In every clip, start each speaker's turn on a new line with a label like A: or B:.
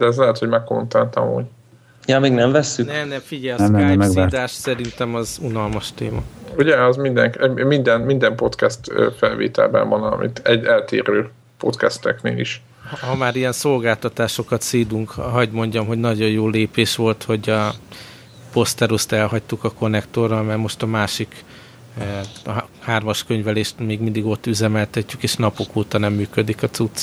A: De ez lehet, hogy megkontáltam úgy.
B: Ja, még nem vesszük?
C: Nem, nem, figyelj, a nem, Skype nem, szídás szerintem az unalmas téma.
A: Ugye, az minden, minden, minden podcast felvételben van, amit egy eltérő podcasteknél is.
C: Ha már ilyen szolgáltatásokat szídunk, hagyd mondjam, hogy nagyon jó lépés volt, hogy a poszteruszt elhagytuk a konnektorral, mert most a másik a hármas könyvelést még mindig ott üzemeltetjük, és napok óta nem működik a cucc.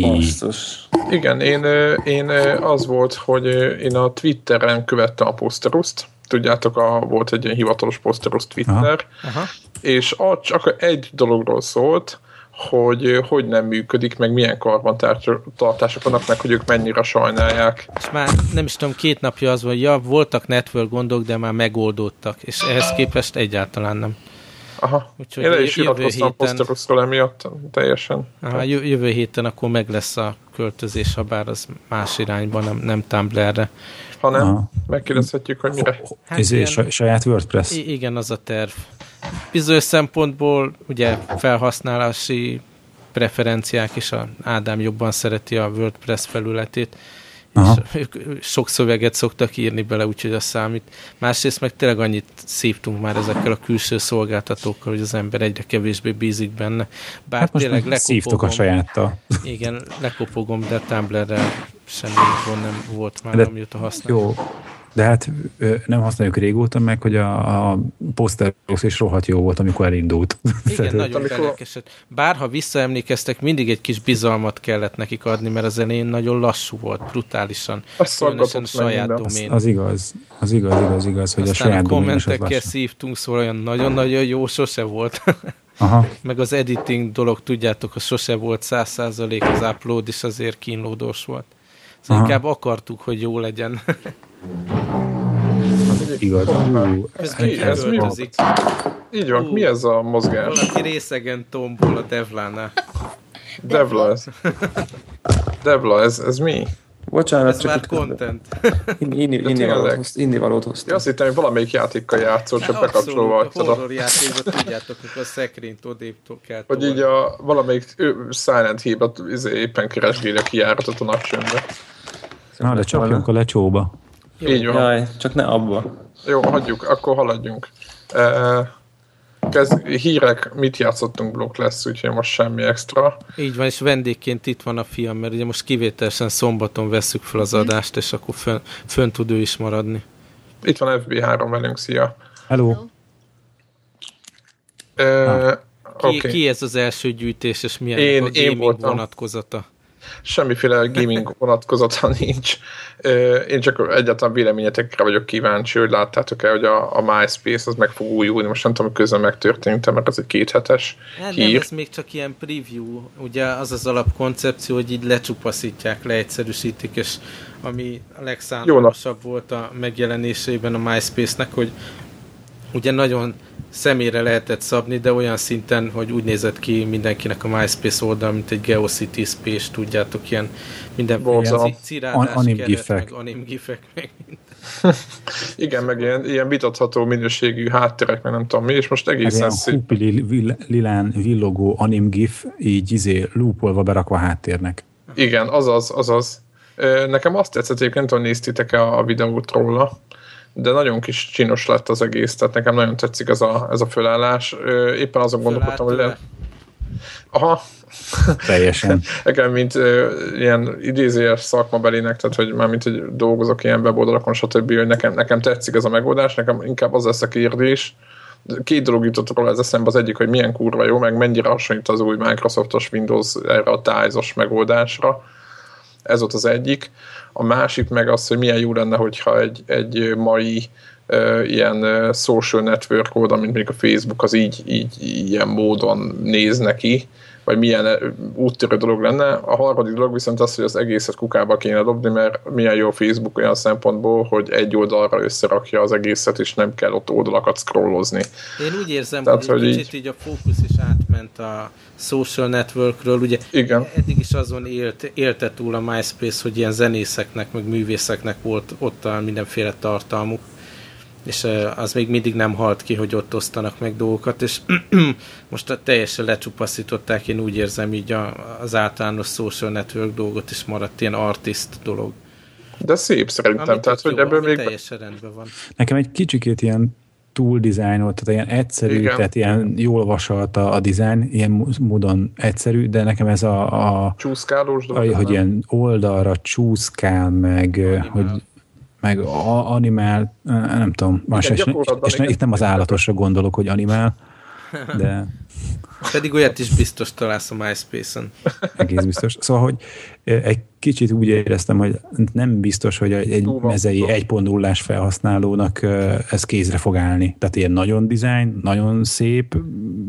A: Basszus. Igen, én, én az volt, hogy én a Twitteren követtem a poszteruszt, tudjátok, a, volt egy ilyen hivatalos poszterus Twitter, Aha. Aha. és a, csak egy dologról szólt, hogy hogy nem működik, meg milyen karbantartások vannak, meg hogy ők mennyire sajnálják.
C: És már nem is tudom, két napja az van, ja, voltak network gondok, de már megoldódtak, és ehhez képest egyáltalán nem.
A: Aha. Úgyhogy Én is iratkoztam héten... emiatt teljesen.
C: Aha, jövő héten akkor meg lesz a költözés, ha bár az más irányban, nem, nem Tumblr-re.
A: Ha nem, Aha. megkérdezhetjük, hogy mire.
D: Hát Ez ilyen, saját WordPress?
C: Igen, az a terv. Bizonyos szempontból ugye felhasználási preferenciák, és a Ádám jobban szereti a WordPress felületét, sok szöveget szoktak írni bele, úgyhogy az számít. Másrészt meg tényleg annyit szívtunk már ezekkel a külső szolgáltatókkal, hogy az ember egyre kevésbé bízik benne.
D: Bár hát most tényleg lekopogom. a sajáttal.
C: Igen, lekopogom, de Tumblr-rel semmi gond nem volt már, de, amióta használom.
D: Jó, de hát nem használjuk régóta meg, hogy a, a poszterosz is rohadt jó volt, amikor elindult.
C: Igen, nagyon amikor... Bárha visszaemlékeztek, mindig egy kis bizalmat kellett nekik adni, mert az elején nagyon lassú volt, brutálisan.
A: Azt a saját domén.
D: Az, az igaz, az igaz, igaz, igaz, hogy Aztán a saját
C: a kommentekkel szívtunk, szóval olyan nagyon-nagyon jó sose volt. Aha. Meg az editing dolog, tudjátok, hogy sose volt száz százalék, az upload is azért kínlódós volt. Szóval inkább akartuk, hogy jó legyen.
D: Igaz.
A: Ez, mi, ez mi? Így van, mi ez a mozgás?
C: Valaki részegen tombol a Devlánál.
A: Devla ez. Devla, ez, ez mi?
B: Bocsánat,
C: ez csak már content.
B: Inni, valót hoztam.
A: Azt hittem, hogy valamelyik játékkal játszol, csak bekapcsolva.
C: A horror játékot tudjátok, hogy a szekrényt odébb kell
A: Hogy így a valamelyik Silent Hill-et izé, éppen keresgéli a kijáratot a napcsöndbe.
D: Na, de csapjunk a lecsóba.
B: Jó. Így van. Jaj, csak ne abba.
A: Jó, hagyjuk, akkor haladjunk. E, kez, hírek, mit játszottunk blokk lesz, úgyhogy most semmi extra.
C: Így van, és vendégként itt van a fiam, mert ugye most kivételesen szombaton vesszük fel az adást, és akkor fön, fön tud ő is maradni.
A: Itt van FB3 velünk, szia!
D: Hello!
A: Ah.
C: ki, okay. ki ez az első gyűjtés, és milyen én, a gaming én voltam. vonatkozata?
A: Semmiféle gaming vonatkozata nincs. Én csak egyáltalán véleményetekre vagyok kíváncsi, hogy láttátok-e, hogy a, a MySpace az meg fog újulni. Most nem tudom, hogy közben megtörtént, mert ez egy kéthetes
C: hát hír. Nem, ez még csak ilyen preview. Ugye az az alapkoncepció, hogy így lecsupaszítják, leegyszerűsítik, és ami a legszánalmasabb volt a megjelenésében a MySpace-nek, hogy ugye nagyon személyre lehetett szabni, de olyan szinten, hogy úgy nézett ki mindenkinek a MySpace oldal, mint egy Geocity Space, tudjátok, ilyen minden
D: cirádás, anim gifek.
C: anim gifek, meg
A: Igen, meg ilyen, ilyen vitatható minőségű hátterek, meg nem tudom mi, és most egészen
D: szép. Ilyen lilán villogó anim gif, így izé loopolva berakva háttérnek.
A: Igen, azaz, azaz. Nekem azt tetszett egyébként, nem tudom, néztétek-e a videót róla, de nagyon kis csinos lett az egész, tehát nekem nagyon tetszik ez a, ez a fölállás. Éppen azon gondolkodtam, hogy le... Aha.
D: Teljesen.
A: Nekem, mint uh, ilyen idézőjes szakmabelinek, tehát hogy már mint hogy dolgozok ilyen weboldalakon, stb., hogy nekem, nekem tetszik ez a megoldás, nekem inkább az lesz a kérdés, két dolog jutott róla ez eszembe, az egyik, hogy milyen kurva jó, meg mennyire hasonlít az új Microsoftos Windows erre a tájzos megoldásra. Ez volt az egyik. A másik meg az, hogy milyen jó lenne, hogyha egy, egy mai ilyen social network oldal, mint mondjuk a Facebook, az így, így ilyen módon néz neki, vagy milyen úttörő dolog lenne. A harmadik dolog viszont az, hogy az egészet kukába kéne dobni, mert milyen jó Facebook olyan szempontból, hogy egy oldalra összerakja az egészet, és nem kell ott oldalakat scrollozni.
C: Én úgy érzem, Tehát, hogy, hogy kicsit így... így a fókusz is átment a social networkről. Ugye
A: Igen.
C: eddig is azon élt, élte túl a MySpace, hogy ilyen zenészeknek, meg művészeknek volt ott a mindenféle tartalmuk és az még mindig nem halt ki, hogy ott osztanak meg dolgokat, és most teljesen lecsupaszították, én úgy érzem így a, az általános social network dolgot, és maradt ilyen artist dolog.
A: De szép szerintem, Amit tehát hogy jó, ebből még...
C: teljesen rendben van.
D: Nekem egy kicsikét ilyen túl dizájnolt, tehát ilyen egyszerű, Igen. tehát ilyen jól vasalt a, a dizájn, ilyen módon egyszerű, de nekem ez a... a
A: Csúszkálós
D: dolog. Hogy ilyen oldalra csúszkál, meg Animál. hogy meg a, animál, nem tudom, más, Igen, és, és ne, itt nem az állatosra gondolok, hogy animál, de...
C: Pedig olyat is biztos találsz a MySpace-en.
D: Egész biztos. Szóval, hogy egy kicsit úgy éreztem, hogy nem biztos, hogy egy mezei 1.0-ás felhasználónak ez kézre fog állni. Tehát ilyen nagyon design, nagyon szép,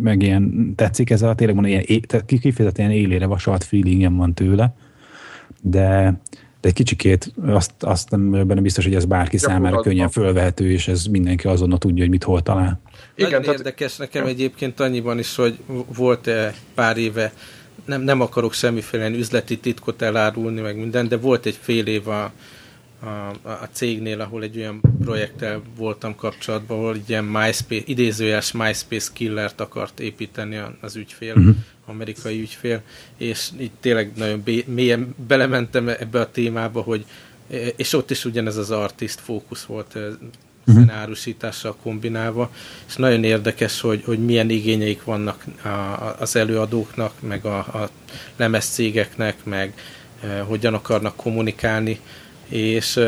D: meg ilyen tetszik ez a tényleg mondom, ilyen, kifejezetten ilyen élére vasalt feelingem van tőle, de de egy kicsikét azt, azt nem benne biztos, hogy ez bárki számára könnyen fölvehető, és ez mindenki azonnal tudja, hogy mit hol talál.
C: Igen, Nagyon tehát... érdekes nekem egyébként annyiban is, hogy volt -e pár éve, nem, nem akarok semmiféle üzleti titkot elárulni, meg minden, de volt egy fél év a, a, a cégnél, ahol egy olyan projekttel voltam kapcsolatban, ahol ilyen MySpace, idézőjes MySpace killert akart építeni az ügyfél, uh-huh. amerikai ügyfél, és így tényleg nagyon bé- mélyen belementem ebbe a témába, hogy és ott is ugyanez az artist fókusz volt uh-huh. árusítással kombinálva, és nagyon érdekes, hogy, hogy milyen igényeik vannak a, az előadóknak, meg a, a lemezcégeknek, meg e, hogyan akarnak kommunikálni, és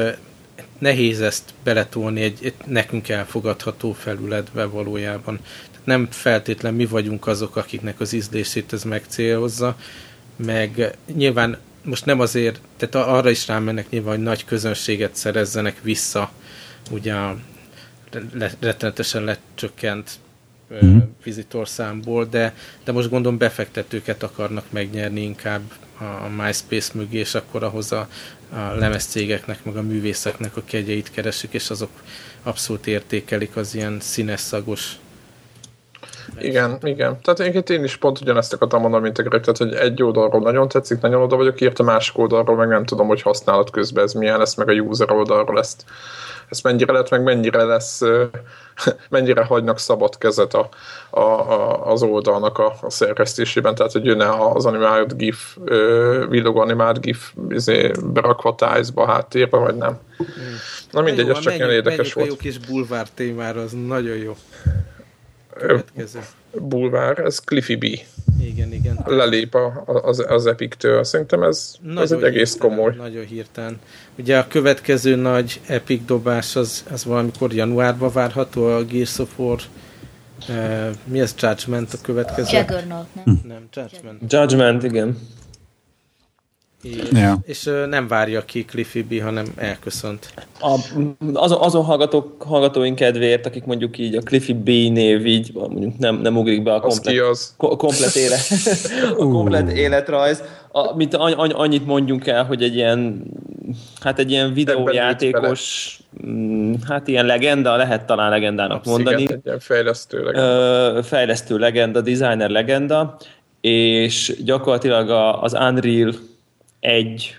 C: nehéz ezt beletolni egy, egy nekünk elfogadható felületbe valójában. Tehát nem feltétlen mi vagyunk azok, akiknek az ízlését ez megcélozza, meg nyilván most nem azért, tehát arra is rámennek nyilván, hogy nagy közönséget szerezzenek vissza ugye rettenetesen lecsökkent mm-hmm. vizitorszámból, de, de most gondolom befektetőket akarnak megnyerni inkább a MySpace mögé, és akkor ahhoz a, a lemezcégeknek, meg a művészeknek a kegyeit keresik, és azok abszolút értékelik az ilyen színes, szagos
A: igen, igen. Tehát én, én is pont ugyanezt akartam mondani, mint a Greg, tehát hogy egy oldalról nagyon tetszik, nagyon oda vagyok írt, a másik oldalról meg nem tudom, hogy használat közben ez milyen lesz, meg a user oldalról ezt ez mennyire lett, meg mennyire lesz, mennyire hagynak szabad kezet a, a, a, az oldalnak a, a szerkesztésében, tehát hogy jönne az animált GIF, villogó animált GIF izé, berakva tájzba, háttérbe, vagy nem. Mm. Na mindegy, ez csak ilyen érdekes volt.
C: a jó kis bulvár témára, az nagyon jó. Következő.
A: Bulvár, ez Cliffy B.
C: Igen, igen.
A: Lelép a, az, az Epic-től. Szerintem ez, ez egy egész
C: hirtelen,
A: komoly.
C: Nagyon hirtelen. Ugye a következő nagy Epic dobás az, az valamikor januárban várható, a Gears of War uh, mi ez Judgment a következő?
E: Juggernaut, nem?
C: Nem, Judgment.
B: Judgment, igen.
C: És, ja. és nem várja ki Cliffy B, hanem elköszönt.
B: A, azon, azon hallgatók, hallgatóink kedvéért, akik mondjuk így a Cliffy B név így mondjuk nem, nem ugrik be a komplet,
A: az
B: ko, komplet, élet, a komplet életrajz. A, mint annyit mondjunk el, hogy egy ilyen hát egy ilyen videójátékos mm, hát ilyen legenda, lehet talán legendának mondani.
A: Egy ilyen fejlesztő legenda.
B: Fejlesztő legenda, designer legenda, és gyakorlatilag az Unreal egy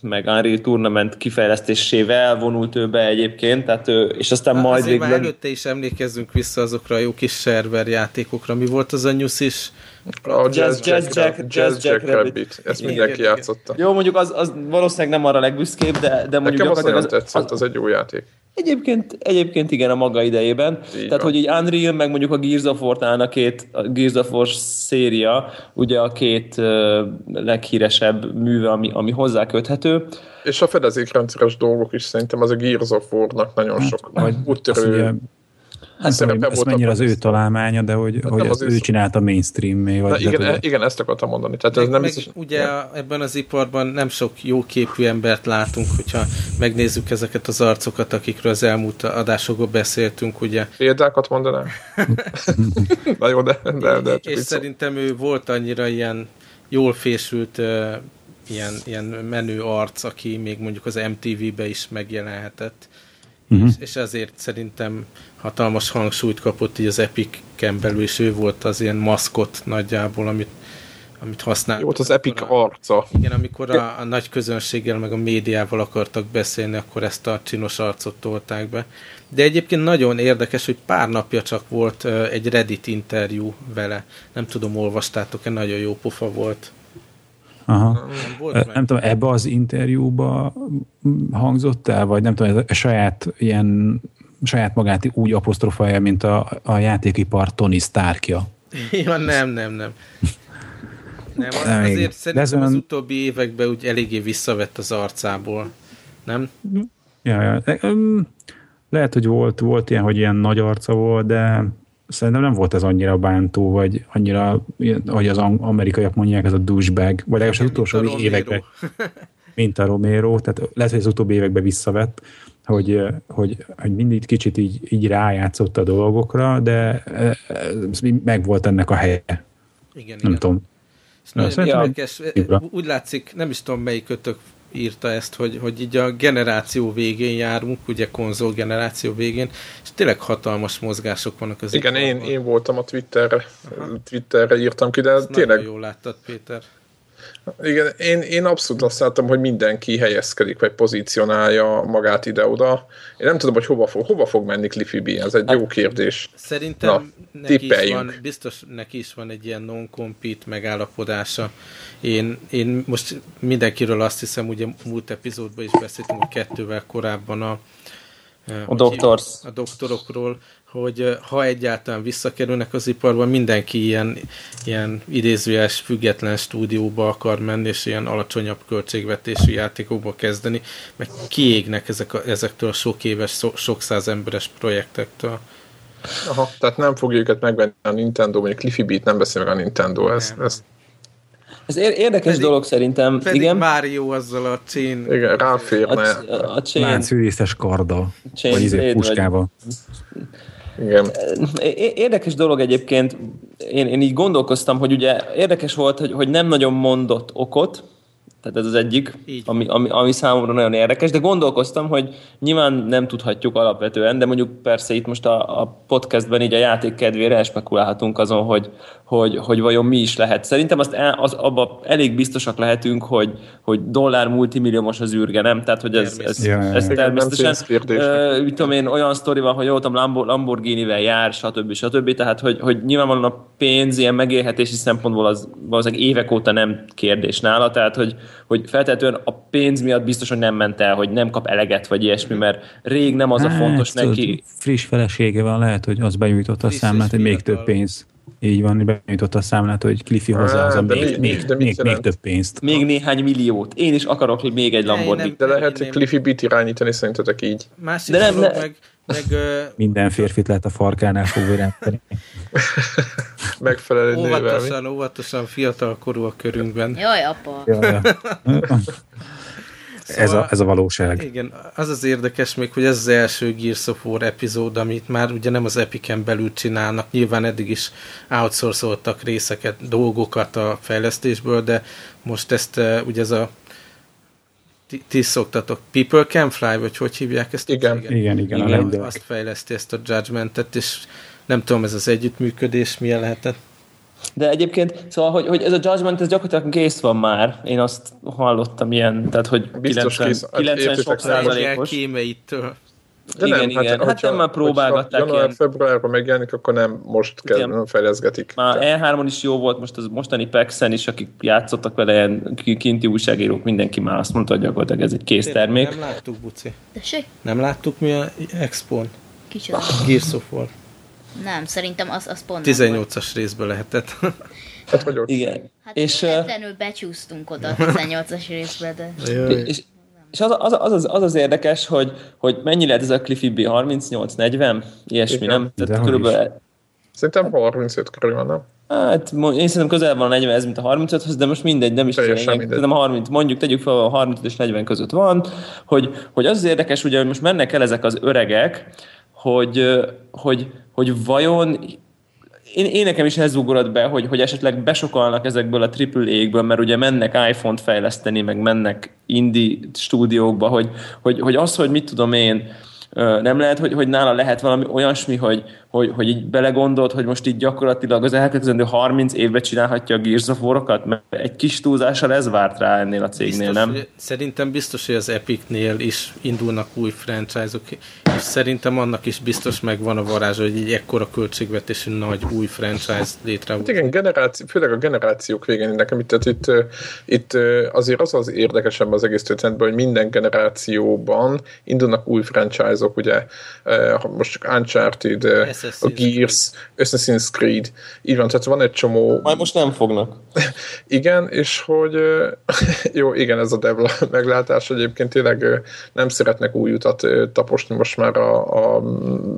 B: meg Unreal Tournament kifejlesztésével vonult ő be egyébként, tehát ő, és aztán hát majd
C: végül... előtte is emlékezzünk vissza azokra a jó kis server játékokra. Mi volt az a nyusz is?
A: A Jazz, Jazz, Jack, Jack, Jazz Jack, Jack Rabbit. Rabbit. Ezt mindenki igen. játszotta.
B: Jó, mondjuk az, az valószínűleg nem arra legbüszkébb, de, de mondjuk...
A: Nekem az nagyon tetszett, az, az egy jó játék.
B: Egyébként, egyébként igen, a maga idejében. Így Tehát, van. hogy így Unreal, meg mondjuk a Gears of War a két, a Gears of War széria, ugye a két uh, leghíresebb műve, ami, ami hozzá köthető.
A: És a fedezékrendszeres dolgok is szerintem az a Gears of War-nak nagyon hát, sok hát, úttörő
D: Hát tudom, ez mennyire az ő találmánya, de hogy, hát hogy az ő csinálta mainstream még.
A: Vagy igen, e, igen, ezt akartam mondani. Tehát
C: meg,
A: ez nem
C: meg biztos... ugye ja. ebben az iparban nem sok jó képű embert látunk, hogyha megnézzük ezeket az arcokat, akikről az elmúlt adásokban beszéltünk, ugye.
A: Példákat mondanám? Na jó, de, de, de
C: És szerintem ő volt annyira ilyen jól fésült uh, ilyen, ilyen menő arc, aki még mondjuk az MTV-be is megjelenhetett. Uh-huh. És, és ezért szerintem hatalmas hangsúlyt kapott így az Epic-en belül, és ő volt az ilyen maszkot nagyjából, amit, amit használtak.
A: Jó, az Epic a, arca.
C: Igen, amikor a, a nagy közönséggel, meg a médiával akartak beszélni, akkor ezt a csinos arcot tolták be. De egyébként nagyon érdekes, hogy pár napja csak volt egy Reddit interjú vele. Nem tudom, olvastátok-e, nagyon jó pofa volt.
D: Aha. Nem, volt nem tudom, ebbe az interjúba hangzott el, vagy nem tudom, ez a saját ilyen saját magát úgy apostrofálja, mint a, a játékipar Tony Starkja.
C: Ja, nem, nem, nem. Nem, az, nem azért szerintem az utóbbi években úgy eléggé visszavett az arcából. Nem?
D: Ja, ja. Lehet, hogy volt, volt ilyen, hogy ilyen nagy arca volt, de szerintem nem volt ez annyira bántó, vagy annyira, hogy az amerikaiak mondják, ez a douchebag, vagy legalábbis az utolsó években, mint a Romero, tehát lehet, hogy az utóbbi években visszavett, hogy, hogy, hogy mindig kicsit így, így rájátszott a dolgokra, de meg volt ennek a helye.
C: Igen,
D: nem
C: igen.
D: tudom.
C: nagyon érdekes. Úgy látszik, nem is tudom melyik kötök írta ezt, hogy, hogy így a generáció végén járunk, ugye konzol generáció végén, és tényleg hatalmas mozgások vannak az
A: Igen, én, én voltam a Twitterre, Aha. Twitterre írtam ki, de Ezt tényleg...
C: jól láttad, Péter.
A: Igen, én, én abszolút azt látom, hogy mindenki helyezkedik, vagy pozícionálja magát ide-oda. Én nem tudom, hogy hova fog, hova fog menni Cliffy B, ez egy hát, jó kérdés.
C: Szerintem Na, neki is van, biztos neki is van egy ilyen non-compete megállapodása. Én, én most mindenkiről azt hiszem, ugye múlt epizódban is beszéltünk, hogy kettővel korábban a
B: a, doktors.
C: a doktorokról, hogy ha egyáltalán visszakerülnek az iparba, mindenki ilyen, ilyen idézőjes, független stúdióba akar menni, és ilyen alacsonyabb költségvetésű játékokba kezdeni, meg kiégnek ezek a, ezektől a sok éves, so, sok száz emberes projektektől.
A: Aha, tehát nem fogja őket megvenni a Nintendo, mondjuk Cliffy Beat nem beszél meg a Nintendo, ez, ez
B: ez érdekes pedig, dolog szerintem.
C: Pedig
B: igen.
C: Mario azzal a chain...
A: Igen, ráférne.
B: A, a chain...
D: Láncűrészes karda. Chain vagy izé puskával.
A: Igen.
B: Érdekes dolog egyébként, én, én így gondolkoztam, hogy ugye érdekes volt, hogy, hogy nem nagyon mondott okot, tehát ez az egyik, ami, ami, ami számomra nagyon érdekes, de gondolkoztam, hogy nyilván nem tudhatjuk alapvetően, de mondjuk persze itt most a, a podcastben így a játék kedvére spekulálhatunk azon, hogy, hogy, hogy vajon mi is lehet. Szerintem azt el, az, abba elég biztosak lehetünk, hogy, hogy dollár multimilliómos az űrge, nem? Tehát, hogy ez, ez, ez, ez természetesen, uh, mit tudom én, olyan sztori van, hogy jó, Lamborghini-vel jár, stb. stb. Tehát, hogy, hogy nyilvánvalóan a pénz ilyen megélhetési szempontból az valószínűleg évek óta nem kérdés nála, tehát, hogy, hogy feltétlenül a pénz miatt biztos, hogy nem ment el, hogy nem kap eleget, vagy ilyesmi, mert rég nem az hát, a fontos neki.
D: Friss felesége van, lehet, hogy az benyújtotta a számlát, hogy még több pénz. Így van, benyújtotta a számlát, hogy Cliffy hozzá az a még, még, még, még, még több pénzt.
B: Még néhány milliót. Én is akarok, hogy még egy Lamborghini.
A: De lehet, hogy Cliffy bit irányítani szerintetek így.
C: Másik de nem, ne... meg, meg,
D: Minden férfit lehet a farkánál fogva irányítani.
A: Megfelelő
C: óvatosan, nővel, óvatosan fiatal korú a körünkben.
E: Jaj, apa. Jaj, ja.
D: Szóval, ez, a, ez a valóság.
C: Igen, az az érdekes még, hogy ez az első Gears of War epizód, amit már ugye nem az Epiken belül csinálnak, nyilván eddig is outsourcoltak részeket, dolgokat a fejlesztésből, de most ezt uh, ugye ez a ti szoktatok, People Can Fly, vagy hogy hívják ezt?
D: Igen, igen, igen. igen,
C: igen azt fejleszti ezt a Judgmentet, és nem tudom, ez az együttműködés milyen lehetett.
B: De egyébként, szóval, hogy, hogy ez a Judgment, ez gyakorlatilag kész van már. Én azt hallottam ilyen, tehát, hogy
A: Biztos 90, kész.
B: 90 sok százalékos.
C: Kémeitől.
B: De igen, nem, igen. Hát, hát nem már próbálgatták
A: január, ilyen. februárban megjelenik, akkor nem most kell, fejleszgetik.
B: Már E3-on is jó volt, most az mostani PEX-en is, akik játszottak vele, ilyen kinti újságírók, mindenki már azt mondta, hogy gyakorlatilag ez egy kész termék.
C: Nem láttuk, Buci.
E: Tessék?
C: Nem láttuk mi a Expo-n?
E: Kicsoda?
C: Gears of War.
E: Nem, szerintem az, az pont
C: 18-as részből lehetett.
A: Hát vagyok.
B: Igen.
E: Hát és uh, becsúsztunk oda a 18-as részbe, de...
B: És, és az az, az, az, az az érdekes, hogy, hogy mennyi lehet ez a Cliffy B? 38-40? Ilyesmi, Igen. nem?
A: Tehát körülbelül... Szerintem 35 körül van, nem?
B: Hát én szerintem közel van a 40 ez, mint a 35-höz, de most mindegy, nem is Szerintem 30, mondjuk tegyük fel a 35 és 40 között van, hogy, hogy az, az érdekes, ugye, hogy most mennek el ezek az öregek, hogy, hogy, hogy vajon én, én nekem is ez ugorott be, hogy, hogy esetleg besokalnak ezekből a AAA-kből, mert ugye mennek iPhone-t fejleszteni, meg mennek indie stúdiókba, hogy, hogy, hogy az, hogy mit tudom én, nem lehet, hogy, hogy nála lehet valami olyasmi, hogy, hogy, hogy így belegondolt, hogy most így gyakorlatilag az elkövetkezendő 30 évben csinálhatja a Gears of War-okat, mert egy kis túlzással ez várt rá ennél a cégnél,
C: biztos,
B: nem?
C: Szerintem biztos, hogy az Epicnél is indulnak új franchise-ok, és szerintem annak is biztos megvan a varázsa, hogy egy ekkora költségvetésű nagy új franchise létrehozza.
A: Hát igen, generáció, főleg a generációk végén nekem itt, itt, itt azért az az érdekesebb az egész történetben, hogy minden generációban indulnak új franchise-ok, ugye most Uncharted, a Gears, Assassin's Creed, így van, tehát van egy csomó...
B: Majd most nem fognak.
A: igen, és hogy jó, igen, ez a devla meglátás egyébként tényleg nem szeretnek új utat taposni most már a, a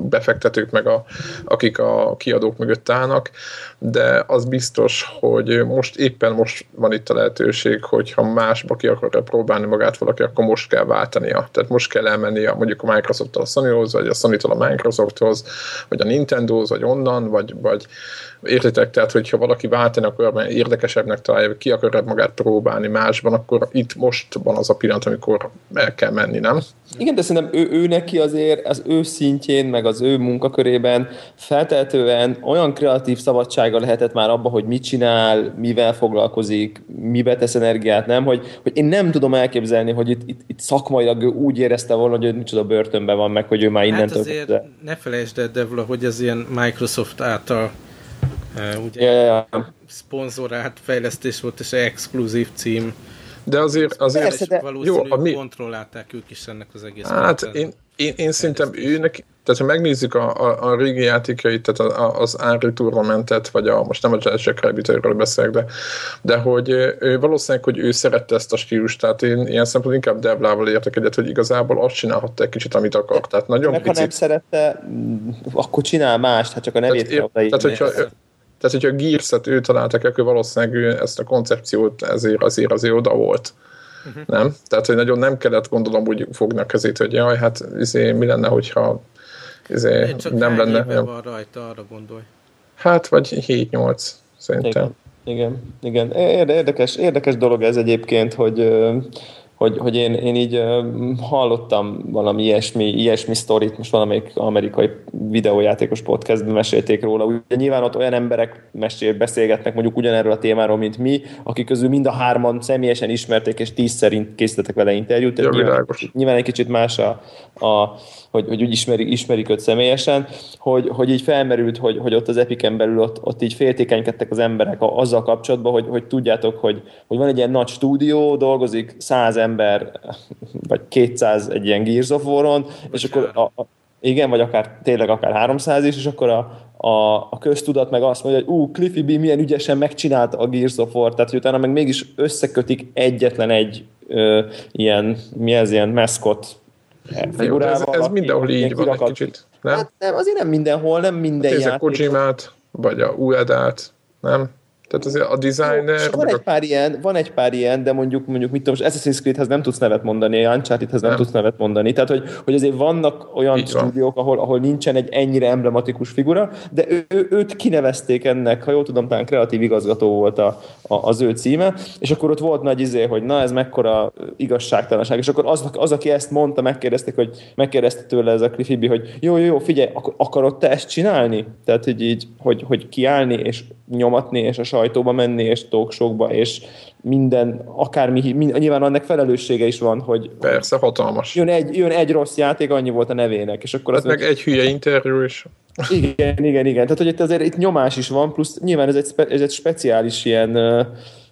A: befektetők, meg a, akik a kiadók mögött állnak, de az biztos, hogy most éppen most van itt a lehetőség, hogyha másba ki akarja próbálni magát valaki, akkor most kell váltania. Tehát most kell elmennie mondjuk a Microsoft-tól a Sony-hoz, vagy a Sony-tól a Microsofthoz, vagy a Nintendo-hoz, vagy onnan, vagy, vagy értitek, tehát hogyha valaki váltani, akkor mert érdekesebbnek találja, ki akarja magát próbálni másban, akkor itt most van az a pillanat, amikor el kell menni, nem?
B: Igen, de szerintem ő, ő neki azért az ő szintjén, meg az ő munkakörében feltehetően olyan kreatív szabadsága lehetett már abba, hogy mit csinál, mivel foglalkozik, mibe tesz energiát, nem? Hogy, hogy én nem tudom elképzelni, hogy itt, itt, itt szakmailag ő úgy érezte volna, hogy ő micsoda börtönben van, meg hogy ő már innentől... Hát
C: azért kezdve. ne felejtsd el, Devla, hogy az ilyen Microsoft által uh, ugye
B: ja, ja.
C: szponzorált fejlesztés volt, és exkluzív cím.
A: De azért, azért
C: Persze, de... valószínű, jó, mi... kontrollálták ők is ennek az egész.
A: Hát én, én, én szerintem őnek, tehát ha megnézzük a, a, a régi játékait, tehát a, az Ári Tournamentet, vagy a, most nem a Jack Rabbit-ről beszélek, de, de hogy ő valószínűleg, hogy ő szerette ezt a stílust, tehát én ilyen szempontból inkább Deblával értek egyet, hogy igazából azt csinálhatta egy kicsit, amit akar. Tehát nagyon
B: Meg, picit... ha nem szerette, akkor csinál mást, hát csak a nevét
A: tehát, kell tehát, hogyha, tehát, hogyha a Gears-et ő találtak, akkor valószínűleg ő ezt a koncepciót ezért azért azért oda volt. Uh-huh. Nem? Tehát, hogy nagyon nem kellett gondolom úgy fogni a kezét, hogy jaj, hát izé, mi lenne, hogyha izé, nem lenne.
C: Nem. van rajta, arra gondolj.
A: Hát, vagy 7-8 szerintem.
B: Igen, igen. igen. Érdekes, érdekes dolog ez egyébként, hogy hogy, hogy én, én így hallottam valami ilyesmi, ilyesmi sztorit, most valamelyik amerikai videójátékos podcastben mesélték róla. Ugye nyilván ott olyan emberek mesél, beszélgetnek mondjuk ugyanerről a témáról, mint mi, akik közül mind a hárman személyesen ismerték, és tíz szerint készítettek vele interjút.
A: Ja, nyilván,
B: nyilván egy kicsit más a, a hogy, hogy úgy ismerik, ismerik őt személyesen, hogy, hogy így felmerült, hogy, hogy ott az Epiken belül ott, ott így féltékenykedtek az emberek azzal kapcsolatban, hogy, hogy tudjátok, hogy, hogy van egy ilyen nagy stúdió, dolgozik száz ember, vagy 200 egy ilyen Gears of War-on, és akkor a, a, igen, vagy akár tényleg akár 300 is, és akkor a, a, a köztudat meg azt mondja, hogy ú, Cliffy B milyen ügyesen megcsinálta a Gears of War, tehát hogy utána meg mégis összekötik egyetlen egy ö, ilyen, mi ez, ilyen mascot
A: figurával. Ez, ez mindenhol így van egy kicsit, nem? Hát
B: nem, azért nem mindenhol, nem minden hát játék.
A: a Kojimát, vagy a Uedát, nem? Tehát azért a designer...
B: van, egy pár ilyen, van egy pár ilyen, de mondjuk, mondjuk mit tudom, Assassin's Creedhez nem tudsz nevet mondani, Unchartedhez nem, nem tudsz nevet mondani. Tehát, hogy, hogy azért vannak olyan Így stúdiók, ahol, ahol nincsen egy ennyire emblematikus figura, de ő, ő, őt kinevezték ennek, ha jól tudom, talán kreatív igazgató volt a, a, az ő címe, és akkor ott volt nagy izé, hogy na ez mekkora igazságtalanság, és akkor az, az aki ezt mondta, megkérdezték, hogy megkérdezte tőle ez a Cliffy hogy jó, jó, jó, figyelj, akkor akarod te ezt csinálni? Tehát, hogy így, hogy, hogy kiállni és nyomatni, és a sajtóba menni, és talkshowba, és minden, akármi, mind, nyilván annak felelőssége is van, hogy
A: Persze, hatalmas.
B: Jön egy, jön egy rossz játék, annyi volt a nevének, és akkor
A: az... meg egy hülye interjú is.
B: Igen, igen, igen. Tehát, hogy itt azért itt nyomás is van, plusz nyilván ez egy, spe, ez egy speciális ilyen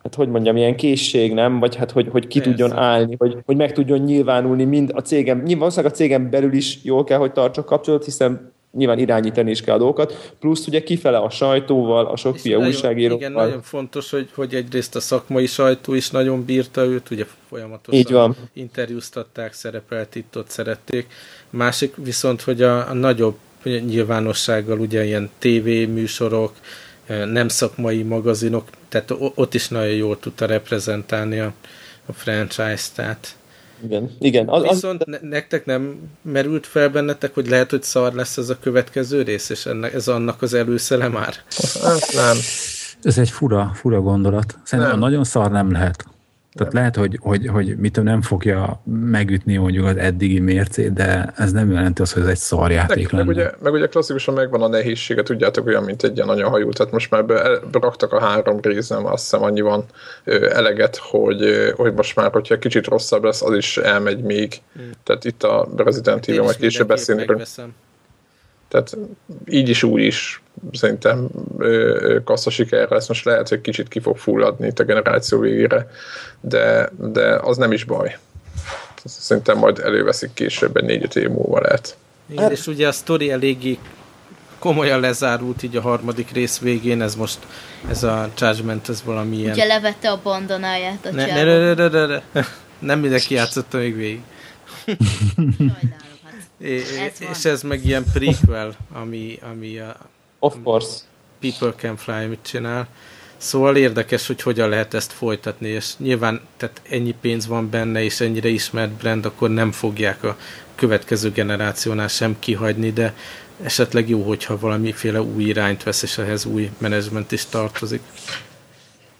B: hát hogy mondjam, ilyen készség, nem? Vagy hát, hogy, hogy ki Persze. tudjon állni, hogy, hogy meg tudjon nyilvánulni mind a cégem, nyilván a cégem belül is jól kell, hogy tartsak kapcsolatot, hiszen nyilván irányítani is kell a dolgokat, plusz ugye kifele a sajtóval, a sok fia újságíróval.
C: Igen, nagyon fontos, hogy, hogy egyrészt a szakmai sajtó is nagyon bírta őt, ugye folyamatosan
B: Így van.
C: interjúztatták, szerepelt itt, ott szerették. Másik viszont, hogy a, a nagyobb nyilvánossággal ugye ilyen tévéműsorok, nem szakmai magazinok, tehát ott is nagyon jól tudta reprezentálni a, a franchise-t, tehát
B: igen, igen. Az,
C: Viszont az... nektek nem merült fel bennetek, hogy lehet, hogy szar lesz ez a következő rész, és ennek, ez annak az előszele már?
A: Hát nem.
D: Ez egy fura, fura gondolat. Szerintem nem. nagyon szar nem lehet. Tehát lehet, hogy, hogy, hogy mit tudom, nem fogja megütni mondjuk az eddigi mércét, de ez nem jelenti azt, hogy ez egy szarjáték
A: meg, meg, ugye, meg ugye klasszikusan megvan a nehézsége, tudjátok, olyan, mint egy ilyen anyahajú, tehát most már be, beraktak a három részem, azt hiszem annyi van ö, eleget, hogy, hogy most már, hogyha kicsit rosszabb lesz, az is elmegy még. Hmm. Tehát itt a Resident Evil, majd később beszélni. Tehát így is, úgy is szerintem kassza sikerre lesz. Most lehet, hogy kicsit ki fog fulladni itt a generáció végére, de, de az nem is baj. Szerintem majd előveszik később, egy négy év múlva lehet.
C: Igen, és ugye a sztori eléggé komolyan lezárult így a harmadik rész végén, ez most, ez a Judgment, ez valami ilyen...
E: Ugye levette a bandanáját a
C: ne, ne, ne, ne, ne, ne, ne. Nem mindenki játszotta még végig. Sajnálom. É, ez és ez meg ilyen prequel, ami, ami a...
B: Of course.
C: People Can Fly mit csinál. Szóval érdekes, hogy hogyan lehet ezt folytatni, és nyilván tehát ennyi pénz van benne, és ennyire ismert brand, akkor nem fogják a következő generációnál sem kihagyni, de esetleg jó, hogyha valamiféle új irányt vesz, és ehhez új menedzsment is tartozik.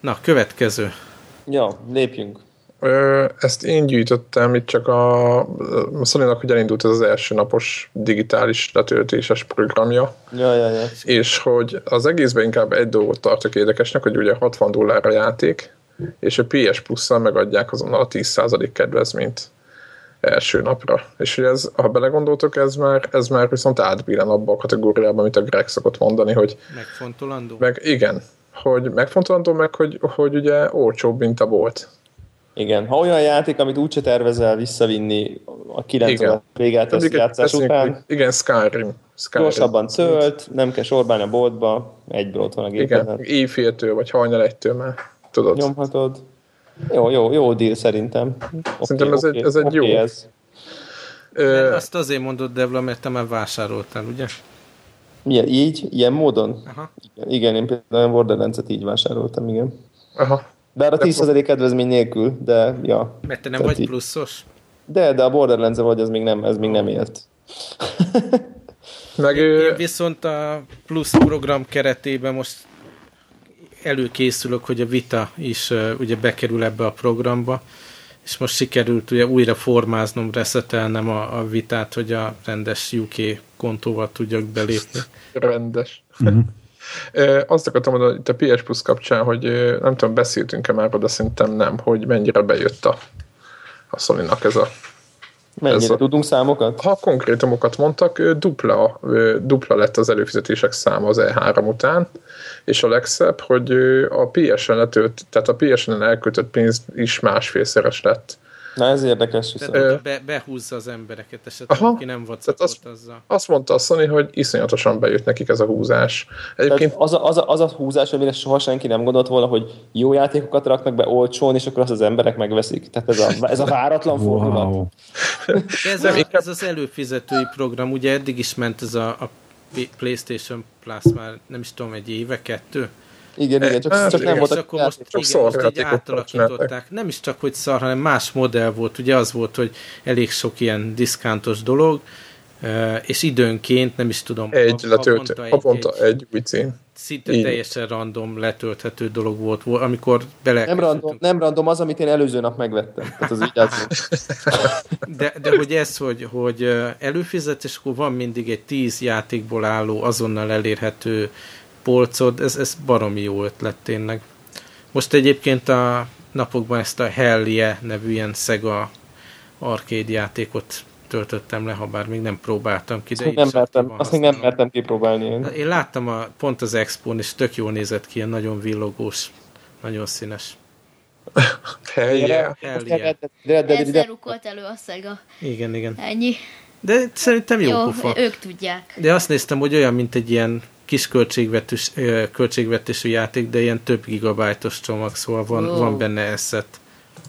C: Na, következő.
B: Ja, lépjünk.
A: Ezt én gyűjtöttem, itt csak a, a sony hogy elindult ez az első napos digitális letöltéses programja.
B: Ja, ja, ja.
A: És hogy az egészben inkább egy dolgot tartok érdekesnek, hogy ugye 60 dollár a játék, és a PS Plus-szal megadják azonnal a 10% kedvezményt első napra. És hogy ez, ha belegondoltok, ez már, ez már viszont átbillen abba a kategóriában, amit a Greg szokott mondani, hogy...
C: Megfontolandó?
A: Meg, igen, hogy megfontolandó, meg hogy, hogy ugye olcsóbb, mint a volt.
B: Igen, ha olyan játék, amit úgyse tervezel visszavinni a 9 óra végát ezt játszás után.
A: Igen, Skyrim.
B: Skyrim. Gyorsabban cölt, nem kell sorbálni a boltba, egyből ott van a gépen.
A: Igen, éjféltől vagy hajnal egytől már tudod.
B: Nyomhatod. Jó, jó, jó deal szerintem.
A: Szerintem okay, ez, okay, egy, ez egy okay, jó. Ez.
C: Ö... Azt azért mondod, Devla, mert te már vásároltál, ugye?
B: Milyen, így? Ilyen módon? Aha. Igen, igen én például a Borderlands-et így vásároltam, igen.
A: Aha.
B: Bár a 10% kedvezmény nélkül, de ja.
C: Mert te nem vagy így. pluszos?
B: De, de a borderlands vagy, ez még nem, ez még nem élt.
C: Meg, Én viszont a plusz program keretében most előkészülök, hogy a Vita is uh, ugye bekerül ebbe a programba, és most sikerült ugye újra formáznom, reszetelnem a, a Vitát, hogy a rendes UK kontóval tudjak belépni.
A: Rendes. Uh-huh. Azt akartam mondani, hogy a PS Plus kapcsán, hogy nem tudom, beszéltünk-e már, de szerintem nem, hogy mennyire bejött a, a sony ez a
B: Mennyire ez a, tudunk számokat?
A: Ha konkrétumokat mondtak, dupla, dupla lett az előfizetések száma az E3 után, és a legszebb, hogy a PSN letölt, tehát a PSN-en elköltött pénz is másfélszeres lett.
B: Na ez érdekes
C: viszont. be, behúzza az embereket esetleg, Aha, aki nem whatsappot
A: azt, azzal. Azt mondta a Sony, hogy iszonyatosan bejött nekik ez a húzás.
B: Egyébként... az, a, az, a, az a húzás, amire soha senki nem gondolt volna, hogy jó játékokat raknak be olcsón, és akkor azt az emberek megveszik. Tehát ez a, ez a váratlan wow. fordulat.
C: ez, a, ez az előfizetői program, ugye eddig is ment ez a, a PlayStation Plus már nem is tudom, egy éve, kettő?
B: Igen, igen, csak, hát, csak nem voltak
C: akkor most, csak igen, most így átalakították. Nem is csak, hogy szar, hanem más modell volt. Ugye az volt, hogy elég sok ilyen diszkántos dolog, és időnként, nem is tudom,
A: egy letölt, havonta egy, egy, egy új cím.
C: Szinte Így. teljesen random letölthető dolog volt, amikor bele...
B: Nem random, nem random az, amit én előző nap megvettem. Tehát az így
C: de, de hogy ez, hogy, hogy előfizet, és akkor van mindig egy tíz játékból álló, azonnal elérhető polcod, ez, ez baromi jó ötlet tényleg. Most egyébként a napokban ezt a Hell yeah nevű ilyen Sega arcade játékot töltöttem le, ha bár még nem próbáltam ki.
B: De azt, nem mertem, azt még nem mertem kipróbálni. Én.
C: én láttam a, pont az expón, és tök jól nézett ki, ilyen nagyon villogós, nagyon színes.
A: Hell yeah.
E: Hell yeah. Ezzel rukolt elő a Sega.
C: Igen, igen.
E: Ennyi.
C: De szerintem jó, jó pufa.
E: ők tudják.
C: De azt néztem, hogy olyan, mint egy ilyen kis költségvetés, költségvetésű játék, de ilyen több gigabájtos csomag, szóval van, oh. van benne eszet.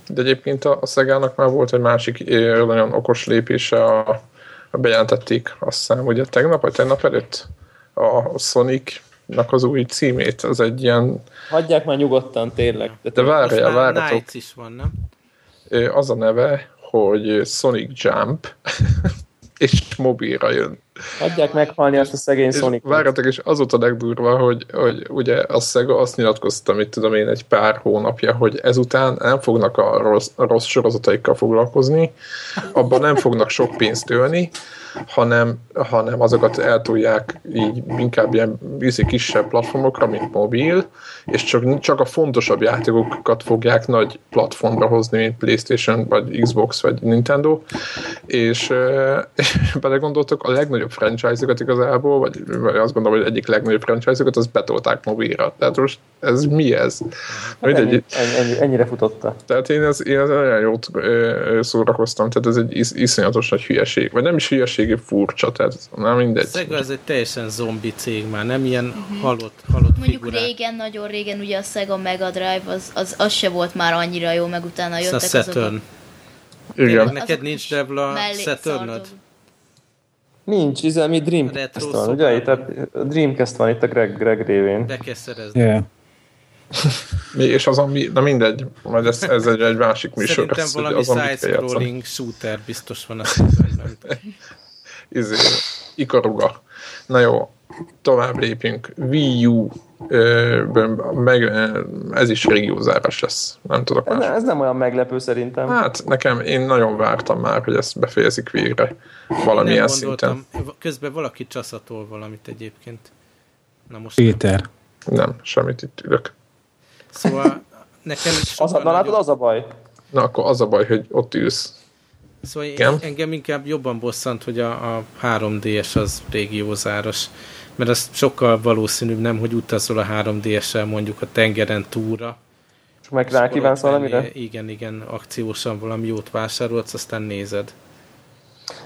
A: De egyébként a, a Szegának már volt egy másik nagyon okos lépése, a, a bejelentették azt hiszem, ugye tegnap vagy tegnap előtt a Sonic-nak az új címét, az egy ilyen...
B: Hagyják már nyugodtan, tényleg.
A: De, de várjál,
C: várjatok. is van, nem?
A: Az a neve, hogy Sonic Jump, és mobilra jön.
B: Adják meghalni ezt a szegény sonic
A: Várjatok, és az volt a legdurva, hogy, hogy ugye a Sega azt nyilatkozta, mit tudom én, egy pár hónapja, hogy ezután nem fognak a rossz, a rossz sorozataikkal foglalkozni, abban nem fognak sok pénzt ölni, hanem, hanem azokat eltolják így inkább ilyen vízi kisebb platformokra, mint mobil, és csak, csak a fontosabb játékokat fogják nagy platformra hozni, mint Playstation, vagy Xbox, vagy Nintendo, és, és belegondoltok, a legnagyobb franchise-okat igazából, vagy, vagy azt gondolom, hogy egyik legnagyobb franchise-okat, az betolták mobilra. Tehát most ez mi ez?
B: Hát ennyi, ennyi, ennyi, ennyire futotta.
A: Tehát én, ez, én ez nagyon jót szórakoztam, tehát ez egy is, iszonyatos nagy hülyeség. Vagy nem is hülyeség, furcsa, tehát nem mindegy.
C: Sega ez egy teljesen zombi cég már, nem ilyen uh-huh. halott, halott
E: Mondjuk figurák. régen, nagyon régen ugye a Sega Mega Drive, az, az, az se volt már annyira jó, meg utána jöttek
C: a Saturn. azok a... Igen. neked nincs Debla saturn
B: Nincs, ez mi Dreamcast van, ugye? Itt a Dreamcast van itt a Greg, Greg révén.
C: Be kell szerezni.
D: Yeah.
A: Mi, és az, ami, na mindegy, majd ez, ez egy, egy másik műsor.
C: Szerintem lesz, valami side-scrolling shooter biztos van a
A: izé, ikaruga. Na jó, tovább lépjünk. Wii U meg, ez is régiózárás lesz. Nem tudok
B: ez, ez nem olyan meglepő szerintem.
A: Hát nekem, én nagyon vártam már, hogy ezt befejezik végre valamilyen szinten.
C: Közben valaki csaszatol valamit egyébként.
D: Na most Péter.
A: Nem. nem, semmit itt ülök.
C: Szóval nekem
B: az, Na látod, az a baj.
A: Na akkor az a baj, hogy ott ülsz.
C: Szóval Igen? engem inkább jobban bosszant, hogy a, a 3DS az régiózáros, mert az sokkal valószínűbb nem, hogy utazol a 3DS-el mondjuk a tengeren túra.
B: És meg rá kívánsz valamire?
C: Igen, igen, akciósan valami jót vásárolsz, aztán nézed.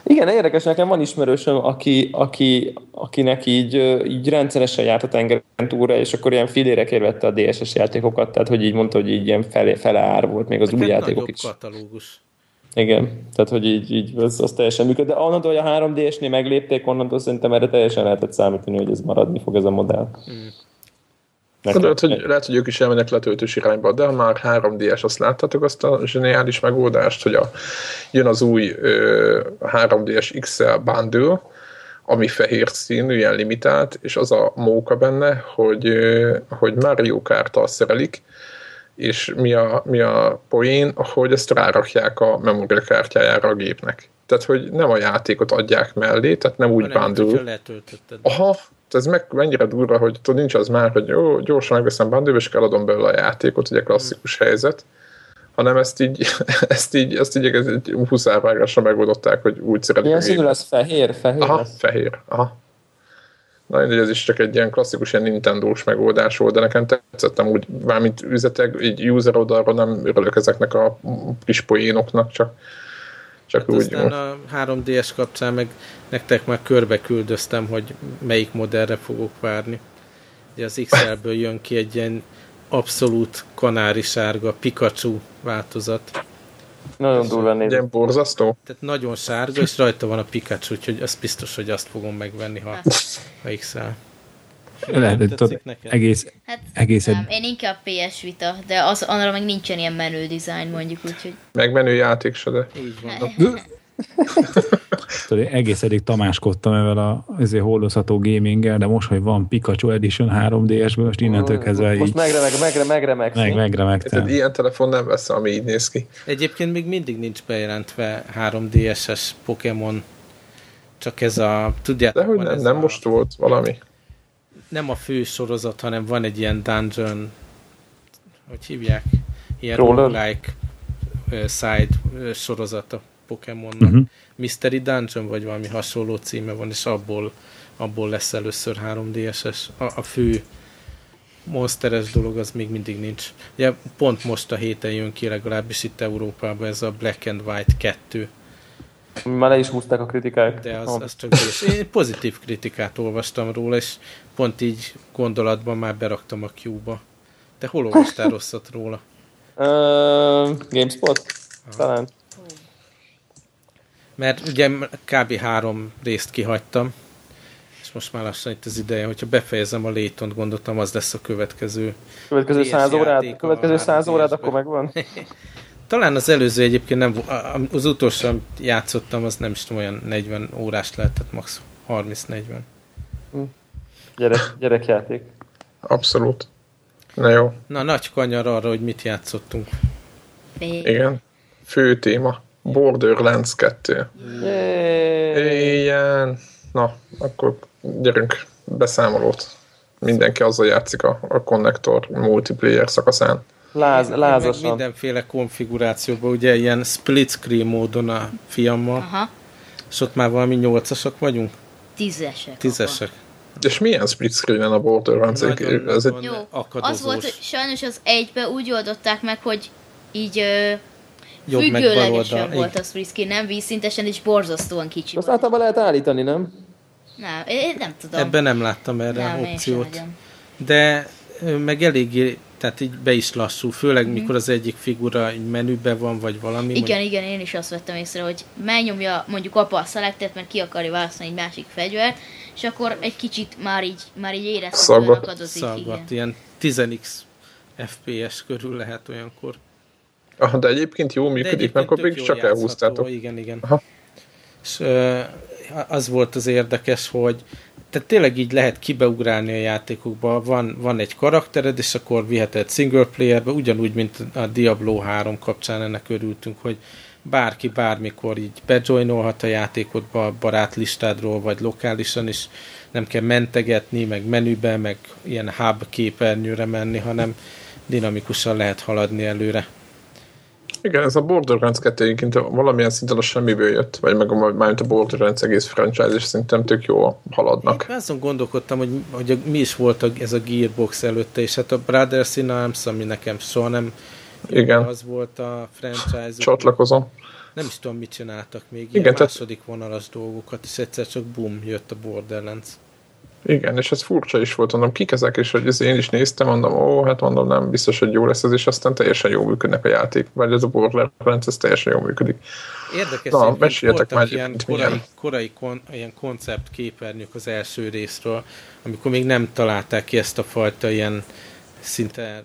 B: Igen, érdekes, nekem van ismerősöm, aki, aki, akinek így, így rendszeresen járt a tengeren túra, és akkor ilyen filérekért vette a DSS játékokat, tehát hogy így mondta, hogy így ilyen fele, fele ár volt még az új játékok is.
C: katalógus.
B: Igen, tehát hogy így, így az, az teljesen működ. De onnantól, hogy a 3D-snél meglépték, onnantól szerintem erre teljesen lehetett számítani, hogy ez maradni fog ez a modell. Mm.
A: Lehet, hogy, lehet, hogy ők is elmennek letöltős irányba, de már 3D-es, azt láttátok azt a zseniális megoldást, hogy a, jön az új ö, 3D-es XL bundle, ami fehér színű, ilyen limitált, és az a móka benne, hogy, ö, hogy Mario Kart-tal szerelik, és mi a, mi a poén, hogy ezt rárakják a memóriakártyájára a gépnek. Tehát, hogy nem a játékot adják mellé, tehát nem úgy bundle. Aha, ez meg mennyire durva, hogy tudod, nincs az már, hogy jó, gyorsan megveszem bundle és eladom belőle a játékot, ugye klasszikus hmm. helyzet, hanem ezt így, ezt így, ezt így egy huszárvágásra megoldották, hogy úgy szeretnék.
B: Milyen színű lesz? Fehér? Fehér
A: aha,
B: lesz?
A: fehér. Aha. Na, ez is csak egy ilyen klasszikus ilyen Nintendo-s megoldás volt, de nekem tetszettem úgy, mármint üzletek, így user oldalról nem örülök ezeknek a kis poénoknak, csak, csak hát úgy.
C: Aztán a 3DS kapcsán meg nektek már körbe küldöztem, hogy melyik modellre fogok várni. Ugye az XL-ből jön ki egy ilyen abszolút kanári sárga Pikachu változat.
B: Nagyon durva néz.
A: Ilyen borzasztó?
C: Tehát nagyon sárga, és rajta van a Pikachu, úgyhogy az biztos, hogy azt fogom megvenni, ha, ha XL.
D: Lehet, tudod, egész,
E: hát,
D: egész
E: nem, én inkább PS Vita, de az, annak meg nincsen ilyen menő design mondjuk, úgyhogy...
A: Meg menő játék se, de...
C: Így van.
D: Tudod, egész eddig tamáskodtam ezzel a ezért holdozható gaminggel, de most, hogy van Pikachu Edition 3DS-ből, most innentől kezdve
B: Most megremeg, megremeg, megremeg.
D: Meg, megremegtem.
A: Tehát ilyen telefon nem vesz, ami így néz ki.
C: Egyébként még mindig nincs bejelentve 3DS-es Pokémon, csak ez a... Tudjátok,
A: de hogy nem, nem a, most volt valami.
C: Nem a fő sorozat, hanem van egy ilyen dungeon, hogy hívják? Ilyen roguelike side sorozata Pokémonnak. Uh-huh. Mystery Dungeon, vagy valami hasonló címe van, és abból, abból lesz először 3DS-es. A, a fő monsteres dolog az még mindig nincs. Ugye pont most a héten jön ki, legalábbis itt Európában ez a Black and White 2.
B: Már le is húzták a kritikák.
C: De az, az csak is. Én pozitív kritikát olvastam róla, és pont így gondolatban már beraktam a Q-ba. Te hol olvastál rosszat róla?
B: Uh, GameSpot? Talán
C: mert ugye kb. három részt kihagytam, és most már lassan itt az ideje, hogyha befejezem a létont, gondoltam, az lesz a következő.
B: Következő száz órát, következő száz órát, akkor megvan?
C: Talán az előző egyébként nem, az utolsó, játszottam, az nem is tudom, olyan 40 órás lehetett, max. 30-40. Hm.
B: Gyerek, gyerekjáték.
A: Abszolút. Na jó.
C: Na, nagy kanyar arra, hogy mit játszottunk.
A: Igen. Fő téma. Borderlands 2. Igen. Na, akkor gyerünk beszámolót. Mindenki azzal játszik a, a konnektor multiplayer szakaszán.
B: Láz, lázasan.
C: Mindenféle konfigurációban, ugye ilyen split screen módon a fiammal. Aha. És ott már valami nyolcasak vagyunk?
E: Tízesek.
C: Tízesek.
A: Apa. És milyen split screen a Borderlands?
E: Ez egy... Jó, az volt, hogy sajnos az egybe úgy oldották meg, hogy így ö, Jobb függőlegesen volt a split screen, nem vízszintesen, és borzasztóan kicsi
B: Azt általában lehet állítani, nem?
E: Nem, én nem tudom.
C: Ebben nem láttam erre nem, opciót. De meg eléggé tehát így be is lassul, főleg mm. mikor az egyik figura egy menüben van, vagy valami.
E: Igen, mondjuk... igen, én is azt vettem észre, hogy megnyomja mondjuk apa a szelettet, mert ki akarja választani egy másik fegyvert, és akkor egy kicsit már így, már így éreztem, hogy akadozik.
C: Szaggat, ilyen 10x FPS körül lehet olyankor.
A: Ah, de egyébként jó működik, mert akkor még csak elhúztátok.
C: Igen, igen. Aha. És az volt az érdekes, hogy tehát tényleg így lehet kibeugrálni a játékokba, van, van egy karaktered, és akkor viheted single playerbe, ugyanúgy, mint a Diablo 3 kapcsán ennek örültünk, hogy bárki bármikor így bejoinolhat a játékodba a barátlistádról, vagy lokálisan is, nem kell mentegetni, meg menübe, meg ilyen hub képernyőre menni, hanem dinamikusan lehet haladni előre.
A: Igen, ez a Borderlands 2 egyébként valamilyen szinten a semmiből jött, vagy meg a, mármint a Borderlands egész franchise, és szerintem tök jó haladnak.
C: Én azon gondolkodtam, hogy, hogy mi is volt a, ez a Gearbox előtte, és hát a Brothers in Arms, ami nekem soha nem
A: Igen.
C: az volt a franchise.
A: Csatlakozom.
C: Nem is tudom, mit csináltak még, Igen, ilyen tehát... második vonalas dolgokat, és egyszer csak bum, jött a Borderlands.
A: Igen, és ez furcsa is volt, mondom, kik ezek, és hogy én is néztem, mondom, ó, hát mondom, nem biztos, hogy jó lesz ez, és aztán teljesen jól működnek a játék, vagy ez a Borderlands, ez teljesen jól működik.
C: Érdekes, Na, meséljetek már ilyen korai, korai kon, ilyen koncept képernyők az első részről, amikor még nem találták ki ezt a fajta ilyen szinte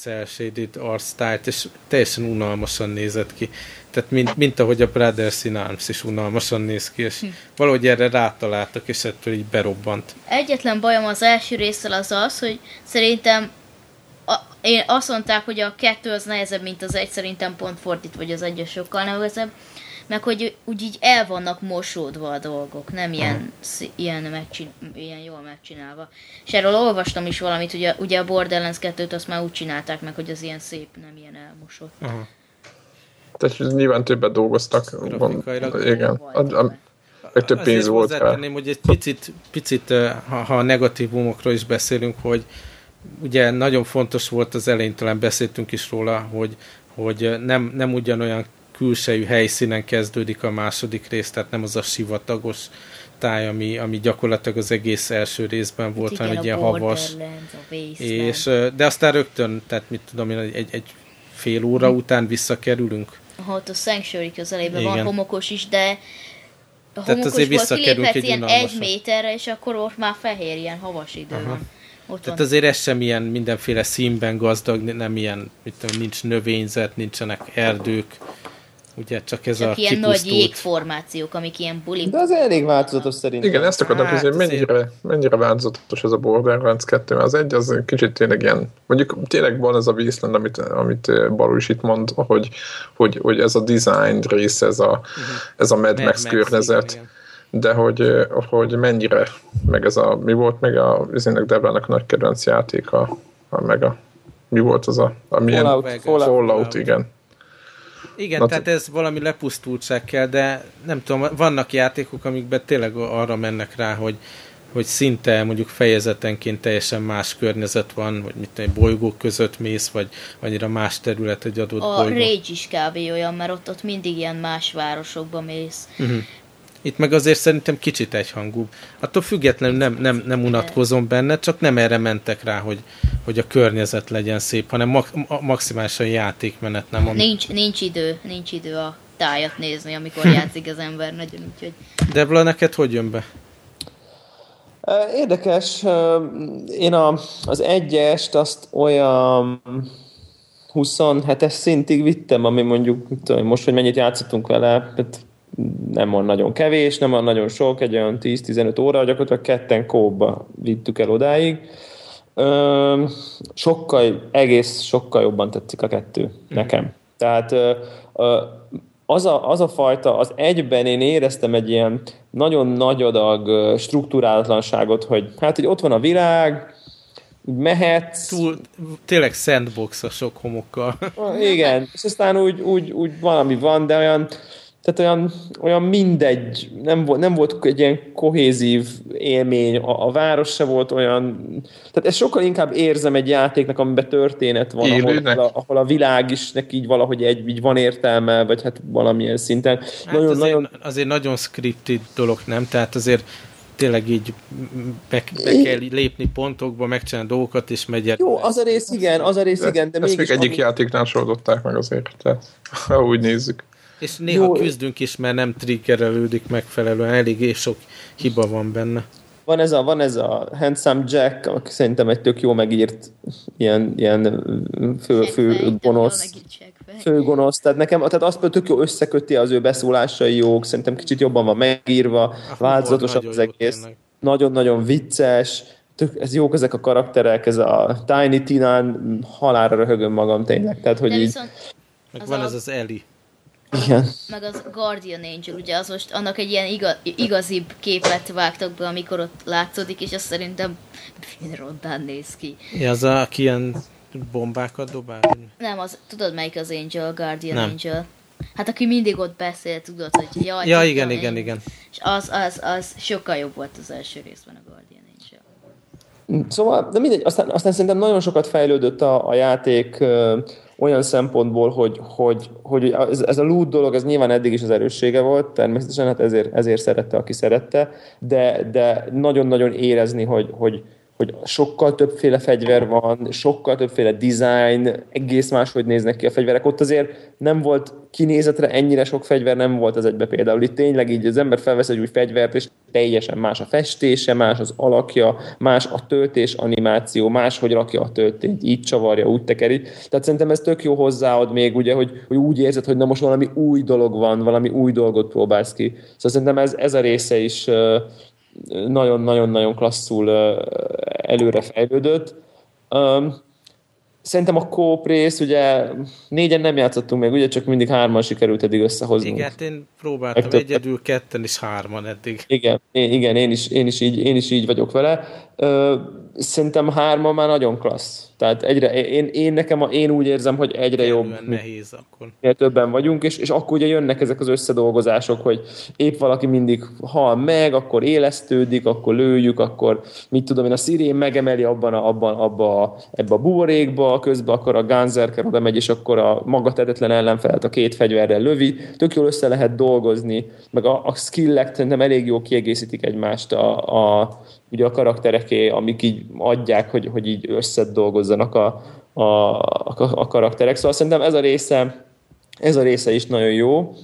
C: cel-shaded arctájt, és teljesen unalmasan nézett ki. Tehát mint, mint ahogy a Brothers in Arms is unalmasan néz ki, és hm. valahogy erre rátaláltak, és ettől így berobbant.
E: Egyetlen bajom az első részsel az az, hogy szerintem a, én azt mondták, hogy a kettő az nehezebb, mint az egy, szerintem pont fordít, vagy az egy sokkal nehezebb meg hogy úgy így el vannak mosódva a dolgok, nem ilyen, uh-huh. ilyen, megcsin, ilyen jól megcsinálva. És erről olvastam is valamit, hogy a, ugye a Borderlands 2-t azt már úgy csinálták meg, hogy az ilyen szép, nem ilyen elmosott. Uh-huh.
A: Tehát nyilván többet dolgoztak. Van, igen. A, a, a, több pénz volt rá.
C: hogy egy picit, picit ha, ha a negatívumokról is beszélünk, hogy ugye nagyon fontos volt az elején, talán beszéltünk is róla, hogy, hogy nem, nem ugyanolyan külsejű helyszínen kezdődik a második rész, tehát nem az a sivatagos táj, ami, ami gyakorlatilag az egész első részben volt, Igen, hanem egy ilyen havas. És, de aztán rögtön, tehát mit tudom én, egy, egy fél óra hm. után visszakerülünk.
E: Ha ott a Sanctuary közelében van homokos is, de a Tehát azért visszakerülünk egy ilyen egy méterre, és akkor ott már fehér, ilyen havas idő Aha. van.
C: Ott Tehát van. azért ez sem ilyen mindenféle színben gazdag, nem ilyen, mit tudom, nincs növényzet, nincsenek erdők, Ugye csak ez csak a
E: ilyen kipusztult... nagy jégformációk, amik ilyen buli.
B: De az elég változatos szerintem.
A: Igen, ezt akartam hát, hogy mennyire, mennyire változatos ez a Borderlands 2, az egy az kicsit tényleg ilyen, mondjuk tényleg van ez a Wasteland, amit, amit Baru is itt mond, hogy, hogy, hogy ez a design rész, ez a, uh-huh. ez a Mad, Mad Max, Max környezet, igen, de hogy, hogy mennyire, meg ez a, mi volt meg a, Izének Deblának a nagy kedvenc játéka, a, meg a, mi volt az a, a milyen,
B: Fallout,
A: Fallout, Fallout, igen
C: igen, Na, tehát ez valami lepusztultság kell, de nem tudom, vannak játékok, amikben tényleg arra mennek rá, hogy, hogy szinte mondjuk fejezetenként teljesen más környezet van, vagy mit tudom, bolygók között mész, vagy annyira más terület egy adott
E: a
C: bolygó.
E: A Rage is kb. olyan, mert ott, ott mindig ilyen más városokba mész. Uh-huh.
C: Itt meg azért szerintem kicsit egyhangú. Attól függetlenül nem, nem, nem unatkozom benne, csak nem erre mentek rá, hogy, hogy a környezet legyen szép, hanem ma, maximálisan játékmenet. Nem,
E: ami... nincs, nincs idő, nincs idő a tájat nézni, amikor játszik az ember nagyon, úgyhogy...
C: Debla, neked hogy jön be?
B: Érdekes, én a, az egyest azt olyan 27-es szintig vittem, ami mondjuk, tudom, most, hogy mennyit játszottunk vele, hát nem van nagyon kevés, nem van nagyon sok, egy olyan 10-15 óra, gyakorlatilag ketten kóba vittük el odáig. Ö, sokkal, egész sokkal jobban tetszik a kettő mm. nekem. Tehát ö, ö, az a, az a fajta, az egyben én éreztem egy ilyen nagyon nagy adag struktúrálatlanságot, hogy hát, hogy ott van a világ, mehetsz.
C: Túl, tényleg sandbox a sok homokkal.
B: Igen, és aztán úgy, úgy, úgy valami van, de olyan, tehát olyan, olyan mindegy, nem volt, nem volt egy ilyen kohézív élmény, a, a város se volt olyan, tehát ezt sokkal inkább érzem egy játéknak, amiben történet van, ahol, ahol, a, ahol a világ is neki így valahogy egy, így van értelme, vagy hát valamilyen szinten.
C: Hát nagyon, azért, nagyon... azért nagyon scripted dolog, nem? Tehát azért tényleg így be, be kell lépni pontokba, megcsinálni dolgokat, és megy
B: Jó, az a rész igen, az a rész de, igen, de
A: Ezt még egyik ami... játéknál soldották meg azért, tehát ha úgy nézzük.
C: És néha Jó. küzdünk is, mert nem triggerelődik megfelelően, eléggé sok hiba van benne.
B: Van ez a, van ez a Handsome Jack, aki szerintem egy tök jó megírt ilyen, ilyen fő, fő gonosz. Fő gonosz. Tehát nekem tehát azt tök jó összeköti az ő beszólásai jók, szerintem kicsit jobban van megírva, változatosabb az egész. Nagyon-nagyon vicces, tök, ez jók ezek a karakterek, ez a Tiny Tinán halára röhögöm magam tényleg. Tehát, hogy így...
C: Meg van a... ez az Eli.
B: Igen.
E: Meg az Guardian Angel, ugye az most annak egy ilyen igaz, igazibb képet vágtak be, amikor ott látszódik, és azt szerintem rondán néz ki.
C: Ja, az a, aki ilyen bombákat dobál?
E: Nem, az, tudod melyik az Angel, Guardian Nem. Angel? Hát aki mindig ott beszél, tudod, hogy jaj.
C: Ja, igen, igen, én. igen.
E: És az, az, az sokkal jobb volt az első részben a Guardian
B: Angel. Szóval, de mindegy, aztán, aztán szerintem nagyon sokat fejlődött a, a játék olyan szempontból, hogy, hogy, hogy ez, ez a loot dolog, ez nyilván eddig is az erőssége volt, természetesen hát ezért, ezért szerette, aki szerette, de, de nagyon-nagyon érezni, hogy, hogy, hogy sokkal többféle fegyver van, sokkal többféle design, egész máshogy néznek ki a fegyverek. Ott azért nem volt kinézetre ennyire sok fegyver, nem volt az egybe például. Itt tényleg így az ember felvesz egy új fegyvert, és teljesen más a festése, más az alakja, más a töltés animáció, más, hogy rakja a töltényt, így csavarja, úgy tekeri. Tehát szerintem ez tök jó hozzáad még, ugye, hogy, hogy úgy érzed, hogy na most valami új dolog van, valami új dolgot próbálsz ki. Szóval szerintem ez, ez a része is nagyon-nagyon-nagyon klasszul előre fejlődött. Szerintem a kóp rész, ugye négyen nem játszottunk még, ugye csak mindig hárman sikerült eddig összehozni.
C: Igen, hát én próbáltam egyedül, ketten is hárman eddig.
B: Igen, én, igen én, is, én, is így, én is így vagyok vele. Ö, szerintem hárman már nagyon klassz. Tehát egyre, én, én nekem, a, én úgy érzem, hogy egyre Kerülően jobb.
C: nehéz akkor.
B: Többen vagyunk, és, és akkor ugye jönnek ezek az összedolgozások, hogy épp valaki mindig hal meg, akkor élesztődik, akkor lőjük, akkor mit tudom én, a szirén megemeli abban, a, abban abba, ebbe a buborékba, közben akkor a Gunzerker oda megy, és akkor a maga tetetlen ellenfelet a két fegyverrel lövi. Tök jól össze lehet dolgozni, meg a, a skillek szerintem elég jól kiegészítik egymást a, a ugye a karaktereké, amik így adják, hogy, hogy így összedolgozzanak a, a, a, a karakterek. Szóval szerintem ez a része, ez a része is nagyon jó.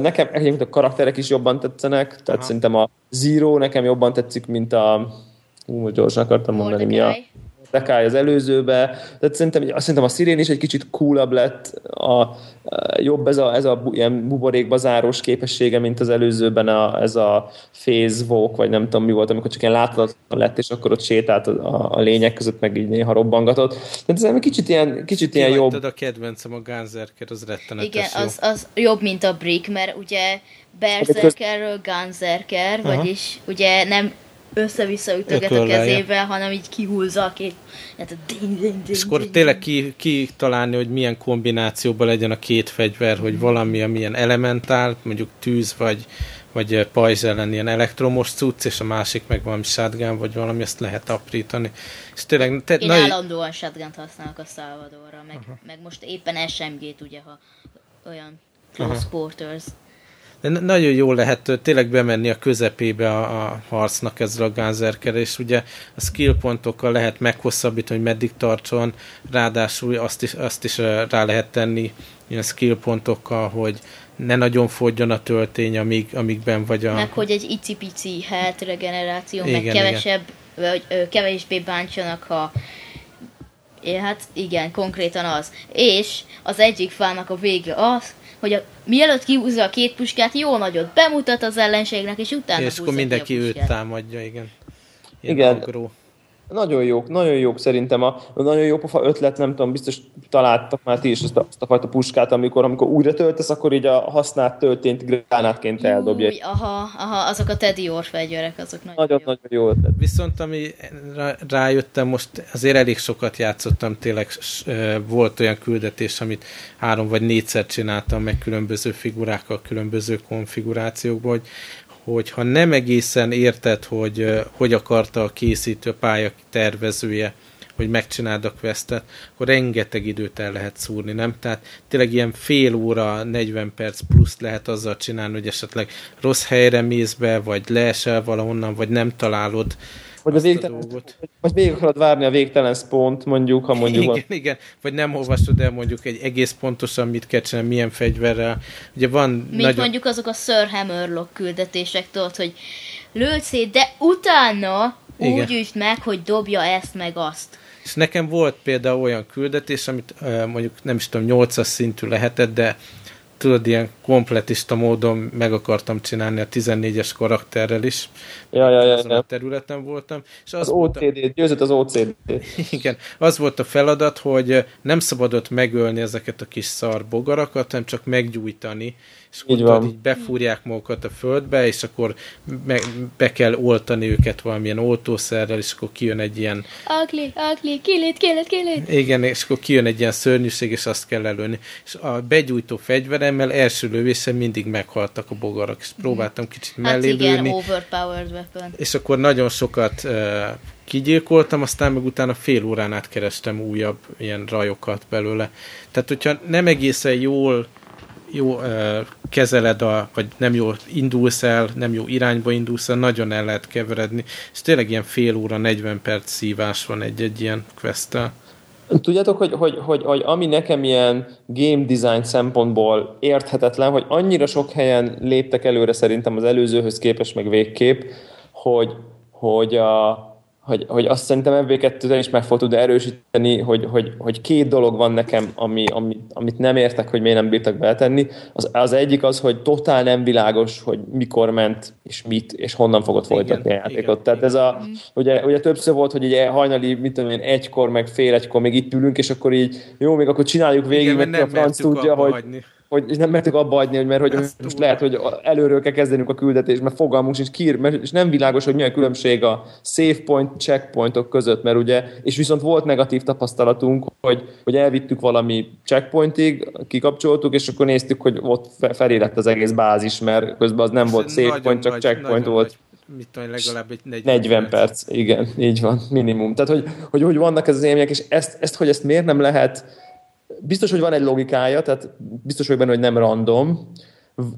B: Nekem egyébként a karakterek is jobban tetszenek, tehát Aha. szerintem a Zero nekem jobban tetszik, mint a... Ú, gyorsan akartam mondani, mi a... Dekály az előzőbe, tehát szerintem, azt szerintem a szirén is egy kicsit coolabb lett, a, a jobb ez a, ez a ilyen buborékba zárós képessége, mint az előzőben a, ez a phase walk, vagy nem tudom mi volt, amikor csak ilyen láthatatlan lett, és akkor ott sétált a, a lények között, meg így néha robbangatott. Tehát ez egy kicsit ilyen, kicsit ilyen jobb.
C: a kedvencem a Gunzerker, az rettenetes
E: Igen, jó. az, az jobb, mint a Brick, mert ugye Berserkerről Gunzerker, Aha. vagyis ugye nem össze-vissza ütöget a kezével, hanem így kihúzza a két... Hát
C: ding, ding, ding, És akkor tényleg ki, ki találni, hogy milyen kombinációban legyen a két fegyver, hogy valami, amilyen elementál, mondjuk tűz, vagy, vagy pajzs ellen ilyen elektromos cucc, és a másik meg valami shotgun, vagy valami, ezt lehet aprítani. És tényleg,
E: te, Én nagy... állandóan shotgun használok a Salvadorra, meg, meg most éppen SMG-t, ugye, ha olyan close Aha. quarters.
C: De nagyon jól lehet tényleg bemenni a közepébe a, a harcnak ezzel a gánzerkel, és ugye a skill pontokkal lehet meghosszabbítani, hogy meddig tartson, ráadásul azt is, azt is rá lehet tenni ilyen skill pontokkal, hogy ne nagyon fogjon a töltény, amíg, amígben vagy a...
E: Meg hogy egy icipici health regeneráció, igen, meg kevesebb, igen. vagy ö, kevésbé bántsanak, ha É, hát igen, konkrétan az. És az egyik fának a vége az, hogy a, mielőtt kihúzza a két puskát, jó nagyot bemutat az ellenségnek, és utána
C: És akkor mindenki őt támadja, igen.
B: Ilyen igen. Agró. Nagyon jók, nagyon jók szerintem. A, nagyon jó pofa ötlet, nem tudom, biztos találtak már ti is azt a, azt a fajta puskát, amikor, amikor újra töltesz, akkor így a használt töltényt gránátként eldobja. Új,
E: aha, aha, azok a Teddy Orr fegyverek, azok nagyon,
B: nagyon, jó. nagyon jó ötlet.
C: Viszont ami rájöttem, most azért elég sokat játszottam, tényleg volt olyan küldetés, amit három vagy négyszer csináltam meg különböző figurákkal, különböző konfigurációkban, hogy hogy ha nem egészen érted, hogy hogy akarta a készítő pálya tervezője, hogy megcsináld a questet, akkor rengeteg időt el lehet szúrni, nem? Tehát tényleg ilyen fél óra, 40 perc plusz lehet azzal csinálni, hogy esetleg rossz helyre mész be, vagy leesel valahonnan, vagy nem találod
B: vagy az végtelen, dolgot. Vagy végig akarod várni a végtelen pont, mondjuk, ha mondjuk...
C: Igen, van. igen, vagy nem olvasod el mondjuk egy egész pontosan mit kell csinálni, milyen fegyverrel. Ugye van
E: Mint nagyon... mondjuk azok a Sir Hammerlock küldetések, tudod, hogy lőd szét, de utána igen. úgy üsd meg, hogy dobja ezt meg azt.
C: És nekem volt például olyan küldetés, amit mondjuk nem is tudom, 8-as szintű lehetett, de tudod, ilyen kompletista módon meg akartam csinálni a 14-es karakterrel is.
B: Ja, ja, ja, ja.
C: a területen voltam.
B: És az, az OCD, a... győzött az OCD.
C: Igen, az volt a feladat, hogy nem szabadott megölni ezeket a kis szar bogarakat, hanem csak meggyújtani, és így, van. így befúrják magukat a földbe, és akkor me, be kell oltani őket valamilyen oltószerrel, és akkor kijön egy ilyen...
E: It, kill it, kill it.
C: Igen, és akkor kijön egy ilyen szörnyűség, és azt kell előni. És a begyújtó fegyveremmel első lövésen mindig meghaltak a bogarak, és próbáltam kicsit hát mellé igen, lőni.
E: overpowered weapon.
C: És akkor nagyon sokat uh, kigyilkoltam, aztán meg utána fél órán át kerestem újabb ilyen rajokat belőle. Tehát, hogyha nem egészen jól jó kezeled, a, vagy nem jó indulsz el, nem jó irányba indulsz el, nagyon el lehet keveredni, és tényleg ilyen fél óra, 40 perc szívás van egy-egy ilyen questtel.
B: Tudjátok, hogy, hogy, hogy, hogy ami nekem ilyen game design szempontból érthetetlen, hogy annyira sok helyen léptek előre szerintem az előzőhöz képest, meg végképp, hogy, hogy a, hogy, hogy azt szerintem MV2-ben is meg fog tudni erősíteni, hogy, hogy, hogy két dolog van nekem, ami, ami, amit nem értek, hogy miért nem bírtak beletenni. Az, az egyik az, hogy totál nem világos, hogy mikor ment, és mit, és honnan fogod folytatni igen, a játékot. Igen, Tehát igen. ez a, ugye, ugye többször volt, hogy ugye hajnali, mit tudom én, egykor, meg fél egykor még itt ülünk, és akkor így, jó, még akkor csináljuk végig, igen, mert a franc tudja, hogy, hagyni hogy nem mertük abba adni, hogy mert hogy most lehet, hogy előről kell kezdenünk a küldetést, mert fogalmunk sincs kír, mert és nem világos, hogy milyen különbség a save point, checkpointok között, mert ugye, és viszont volt negatív tapasztalatunk, hogy, hogy elvittük valami checkpointig, kikapcsoltuk, és akkor néztük, hogy ott felé lett az egész bázis, mert közben az nem volt save point, csak nagy, checkpoint volt. Nagy
C: mit tudom, legalább egy 40,
B: 40 perc. perc. Igen, így van, minimum. Tehát, hogy, hogy, hogy vannak ez az élmények, és ezt, ezt, hogy ezt miért nem lehet biztos, hogy van egy logikája, tehát biztos vagyok benne, hogy nem random.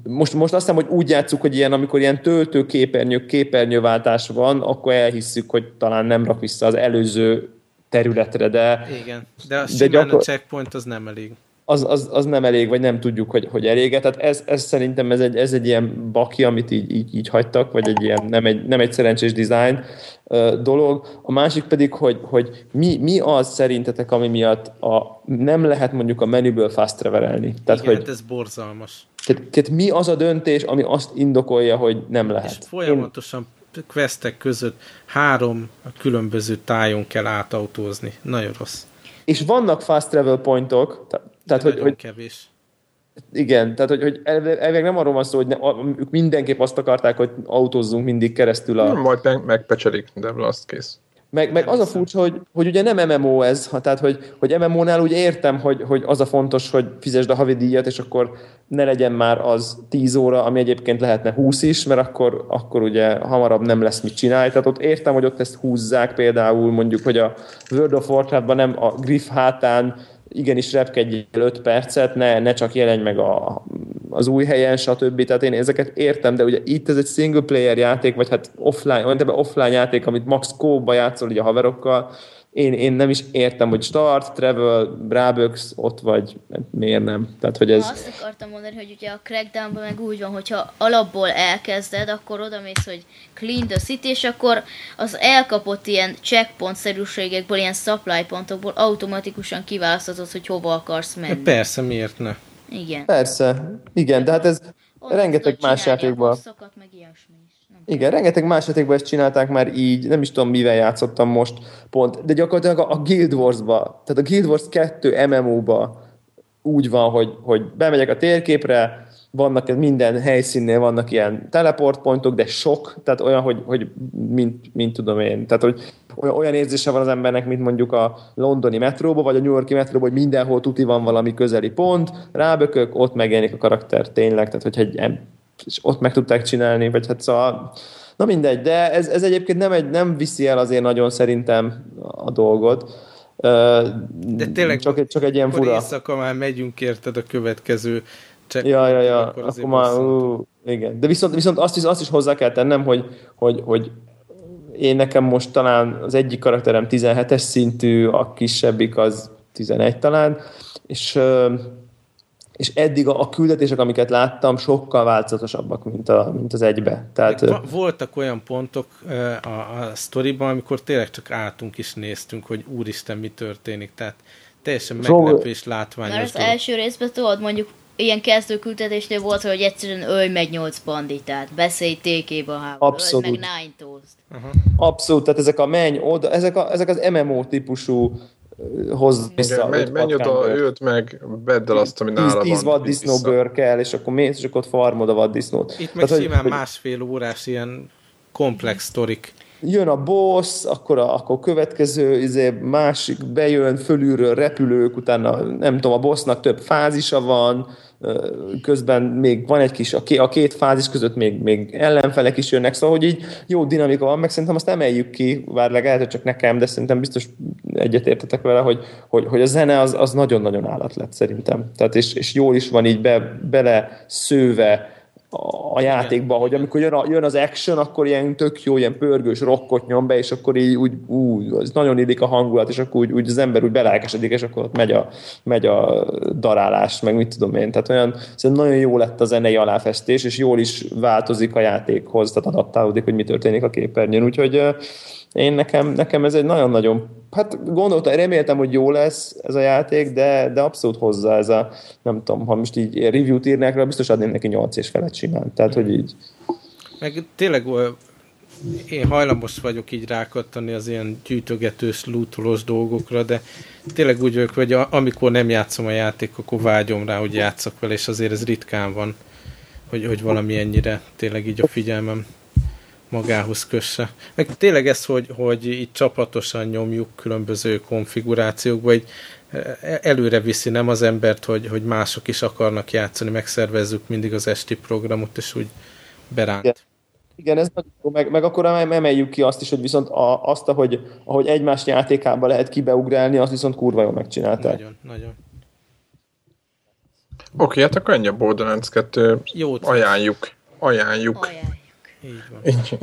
B: Most, most azt hiszem, hogy úgy játszuk, hogy ilyen, amikor ilyen töltő képernyő, képernyőváltás van, akkor elhisszük, hogy talán nem rak vissza az előző területre, de...
C: Igen, de a de gyakor... a checkpoint az nem elég
B: az, az, az nem elég, vagy nem tudjuk, hogy, hogy elége. Tehát ez, ez szerintem ez egy, ez egy ilyen baki, amit így, így, így hagytak, vagy egy ilyen nem egy, nem egy szerencsés design dolog. A másik pedig, hogy, hogy mi, mi az szerintetek, ami miatt a, nem lehet mondjuk a menüből fast travelelni.
C: Tehát, Igen, hogy, hát ez borzalmas.
B: Tehát, tehát mi az a döntés, ami azt indokolja, hogy nem lehet? És
C: folyamatosan Én... questek között három különböző tájon kell átautózni. Nagyon rossz.
B: És vannak fast travel pointok,
C: tehát, hogy, hogy, kevés.
B: Igen, tehát hogy, hogy elvileg nem arról van szó, hogy ne, ők mindenképp azt akarták, hogy autózzunk mindig keresztül a...
A: Nem, majd megpecselik, de azt kész.
B: Meg, meg az a furcsa, hogy, hogy ugye nem MMO ez, ha, tehát hogy, hogy MMO-nál úgy értem, hogy, hogy az a fontos, hogy fizesd a havidíjat, és akkor ne legyen már az 10 óra, ami egyébként lehetne 20 is, mert akkor, akkor ugye hamarabb nem lesz mit csinálni. Tehát ott értem, hogy ott ezt húzzák például mondjuk, hogy a World of Warcraft-ban nem a Griff hátán igenis repkedj 5 percet, ne, ne csak jelenj meg a, az új helyen, stb. Tehát én ezeket értem, de ugye itt ez egy single player játék, vagy hát offline, olyan offline játék, amit max kóba játszol ugye a haverokkal, én, én nem is értem, hogy start, travel, Braböx, ott vagy, miért nem? Tehát, hogy ez...
E: Na, azt akartam mondani, hogy ugye a Crackdownban meg úgy van, hogyha alapból elkezded, akkor oda mész, hogy clean the city, és akkor az elkapott ilyen checkpoint-szerűségekből, ilyen supply pontokból automatikusan kiválaszthatod, hogy hova akarsz menni.
C: Persze, miért ne?
E: Igen.
B: Persze, igen, de hát ez Onnan rengeteg más játékban. Meg ilyesmi. Igen, rengeteg más játékban ezt csinálták már így, nem is tudom mivel játszottam most pont, de gyakorlatilag a Guild Wars-ba, tehát a Guild Wars 2 MMO-ba úgy van, hogy, hogy bemegyek a térképre, vannak minden helyszínnél vannak ilyen teleportpontok, de sok, tehát olyan, hogy, hogy mint, mint tudom én, tehát hogy olyan, érzése van az embernek, mint mondjuk a londoni metróba, vagy a New Yorki metróba, hogy mindenhol tuti van valami közeli pont, rábökök, ott megjelenik a karakter tényleg, tehát hogyha egy és ott meg tudták csinálni, vagy hát szóval, na mindegy, de ez, ez egyébként nem, egy, nem viszi el azért nagyon szerintem a dolgot.
C: De tényleg
B: csak, egy, csak egy ilyen fura.
C: éjszaka már megyünk érted a következő
B: csak ja, ja, ja. Akkor, akkor már, ú, igen. De viszont, viszont azt, is, azt is hozzá kell tennem, hogy, hogy, hogy én nekem most talán az egyik karakterem 17-es szintű, a kisebbik az 11 talán, és és eddig a, a küldetések, amiket láttam, sokkal változatosabbak, mint, a, mint az egybe.
C: Tehát, voltak olyan pontok a, a sztoriban, amikor tényleg csak álltunk és néztünk, hogy úristen, mi történik. Tehát teljesen meglepő és látványos.
E: Mert az dolog. első részben tudod, mondjuk ilyen kezdő küldetésnél volt, hogy egyszerűen ölj meg nyolc banditát, beszélj tékébe a háború, Abszolút. meg nine
B: uh-huh. Abszolút, tehát ezek a menj oda, ezek, a, ezek az MMO típusú hoz vissza.
A: Menj, menj oda, őt meg, vedd el azt, ami nála van.
B: Tíz vaddisznó bőr kell, és akkor mész, és akkor ott farmod a vaddisznót.
C: Itt meg Tehát, simán hogy, másfél órás ilyen komplex sztorik.
B: Jön a boss, akkor a akkor következő izé, másik bejön fölülről repülők, utána nem tudom, a bossnak több fázisa van, közben még van egy kis, a két fázis között még, még ellenfelek is jönnek, szóval hogy így jó dinamika van, meg szerintem azt emeljük ki, bár legalább csak nekem, de szerintem biztos egyetértetek vele, hogy, hogy, hogy a zene az, az nagyon-nagyon állat lett szerintem. Tehát és, és jól is van így be, bele szőve a játékban, hogy amikor jön, a, jön az action, akkor ilyen tök jó, ilyen pörgős rockot nyom be, és akkor így úgy, úgy az nagyon illik a hangulat, és akkor úgy, úgy az ember úgy belelkesedik, és akkor ott megy a, megy a darálás, meg mit tudom én. Tehát olyan, szerintem nagyon jó lett a zenei aláfestés, és jól is változik a játékhoz, tehát adaptálódik, hogy mi történik a képernyőn. Úgyhogy én nekem, nekem ez egy nagyon-nagyon, hát gondoltam, reméltem, hogy jó lesz ez a játék, de, de abszolút hozzá ez a, nem tudom, ha most így review-t írnák rá, biztos adnék neki 8 és felett simán. Tehát, hogy így.
C: Meg tényleg én hajlamos vagyok így rákattani az ilyen gyűjtögetős, lootolós dolgokra, de tényleg úgy vagyok, hogy amikor nem játszom a játék, akkor vágyom rá, hogy játszak vele, és azért ez ritkán van, hogy, hogy valami ennyire tényleg így a figyelmem magához kösse. Meg tényleg ez, hogy, hogy itt csapatosan nyomjuk különböző konfigurációkba, hogy e, előre viszi nem az embert, hogy, hogy mások is akarnak játszani, megszervezzük mindig az esti programot, és úgy beránt.
B: Igen. Igen, ez meg, meg akkor emeljük ki azt is, hogy viszont a, azt, ahogy, ahogy egymás játékába lehet kibeugrálni, azt viszont kurva jól megcsinálták.
C: Nagyon, nagyon.
A: Oké, okay, hát akkor ennyi a Borderlands 2. Jót ajánljuk. Ajánljuk.
E: Ajánljuk.
C: Így van. Így.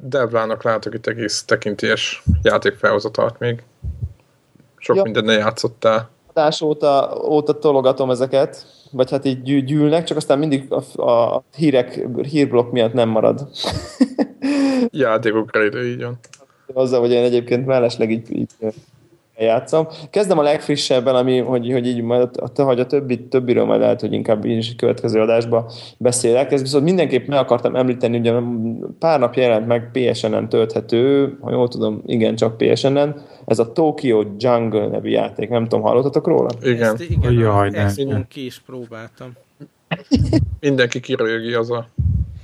A: Devlának látok itt egész tekintélyes játékfelhozatalt még. Sok ja. mindent ne játszottál.
B: Adás óta, óta tologatom ezeket, vagy hát így gyűlnek, csak aztán mindig a, a hírek, hírblokk miatt nem marad.
A: Játékokra idő, így van.
B: Azzal, hogy én egyébként mellesleg így, így játszom. Kezdem a legfrissebben, ami, hogy, hogy így majd, hogy a többi, többiről majd lehet, hogy inkább én is a következő adásban beszélek. Ez viszont mindenképp meg akartam említeni, ugye pár nap jelent meg PSN-en tölthető, ha jól tudom, igen, csak PSN-en, ez a Tokyo Jungle nevű játék. Nem tudom, hallottatok róla?
A: Igen.
C: Ezt, igen, Jaj, ezt én ki is próbáltam.
A: Mindenki kirőgi az a...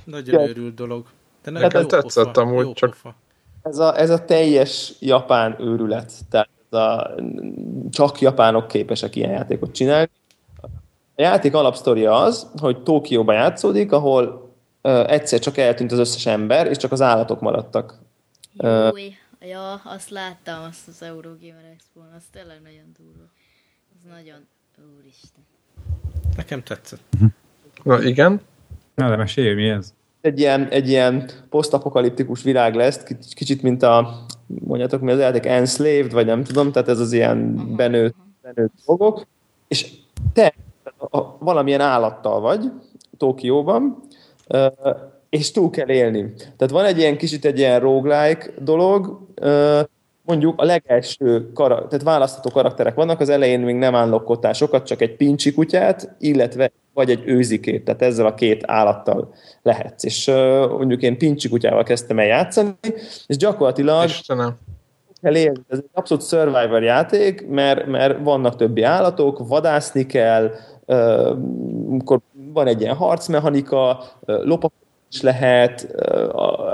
C: Nagyon őrült dolog.
A: De Nekem tetszett amúgy, csak...
B: Ez a, ez a teljes japán őrület. Tehát a, csak japánok képesek ilyen játékot csinálni. A játék alapsztoria az, hogy Tókióban játszódik, ahol uh, egyszer csak eltűnt az összes ember, és csak az állatok maradtak.
E: Új, ja, azt láttam, azt az Eurogamer expo az tényleg nagyon durva. Az nagyon, úristen.
C: Nekem tetszett.
A: Na igen.
D: Na, de mesélj, mi ez?
B: Egy ilyen, egy ilyen posztapokaliptikus világ lesz, kicsit mint a mondjátok mi az játék, enslaved, vagy nem tudom, tehát ez az ilyen benőtt, benőtt dolgok, és te valamilyen állattal vagy Tokióban, és túl kell élni. Tehát van egy ilyen kicsit egy ilyen roguelike dolog, mondjuk a legelső, kara, tehát választható karakterek vannak, az elején még nem állok sokat, csak egy pincsi kutyát, illetve vagy egy őzikét, tehát ezzel a két állattal lehetsz. És uh, mondjuk én pincsi kutyával kezdtem el játszani, és gyakorlatilag Istenem. élni. Ez egy abszolút survivor játék, mert, mert vannak többi állatok, vadászni kell, uh, van egy ilyen harcmechanika, uh, lopak is lehet,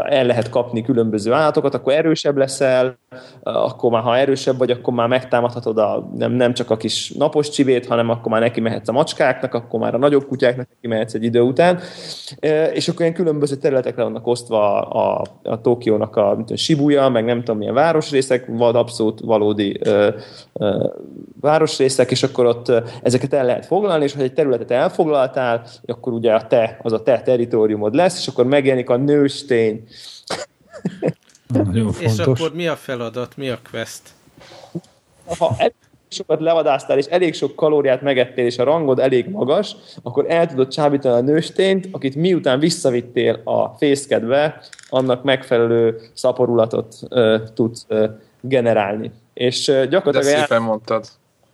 B: el lehet kapni különböző állatokat, akkor erősebb leszel, akkor már ha erősebb vagy, akkor már megtámadhatod a, nem, nem csak a kis napos csivét, hanem akkor már neki mehetsz a macskáknak, akkor már a nagyobb kutyáknak neki mehetsz egy idő után. És akkor ilyen különböző területekre vannak osztva a, a, a Tokiónak a a Shibuya, meg nem tudom milyen városrészek, vagy abszolút valódi ö, ö, városrészek, és akkor ott ezeket el lehet foglalni, és ha egy területet elfoglaltál, akkor ugye a te, az a te teritoriumod lesz, és akkor megjelenik a nőstény.
C: Nagyon fontos. És akkor mi a feladat, mi a quest?
B: Ha elég sokat levadáztál, és elég sok kalóriát megettél, és a rangod elég magas, akkor el tudod csábítani a nőstényt, akit miután visszavittél a fészkedbe, annak megfelelő szaporulatot uh, tudsz uh, generálni. És uh, gyakorlatilag...
A: De szépen mondtad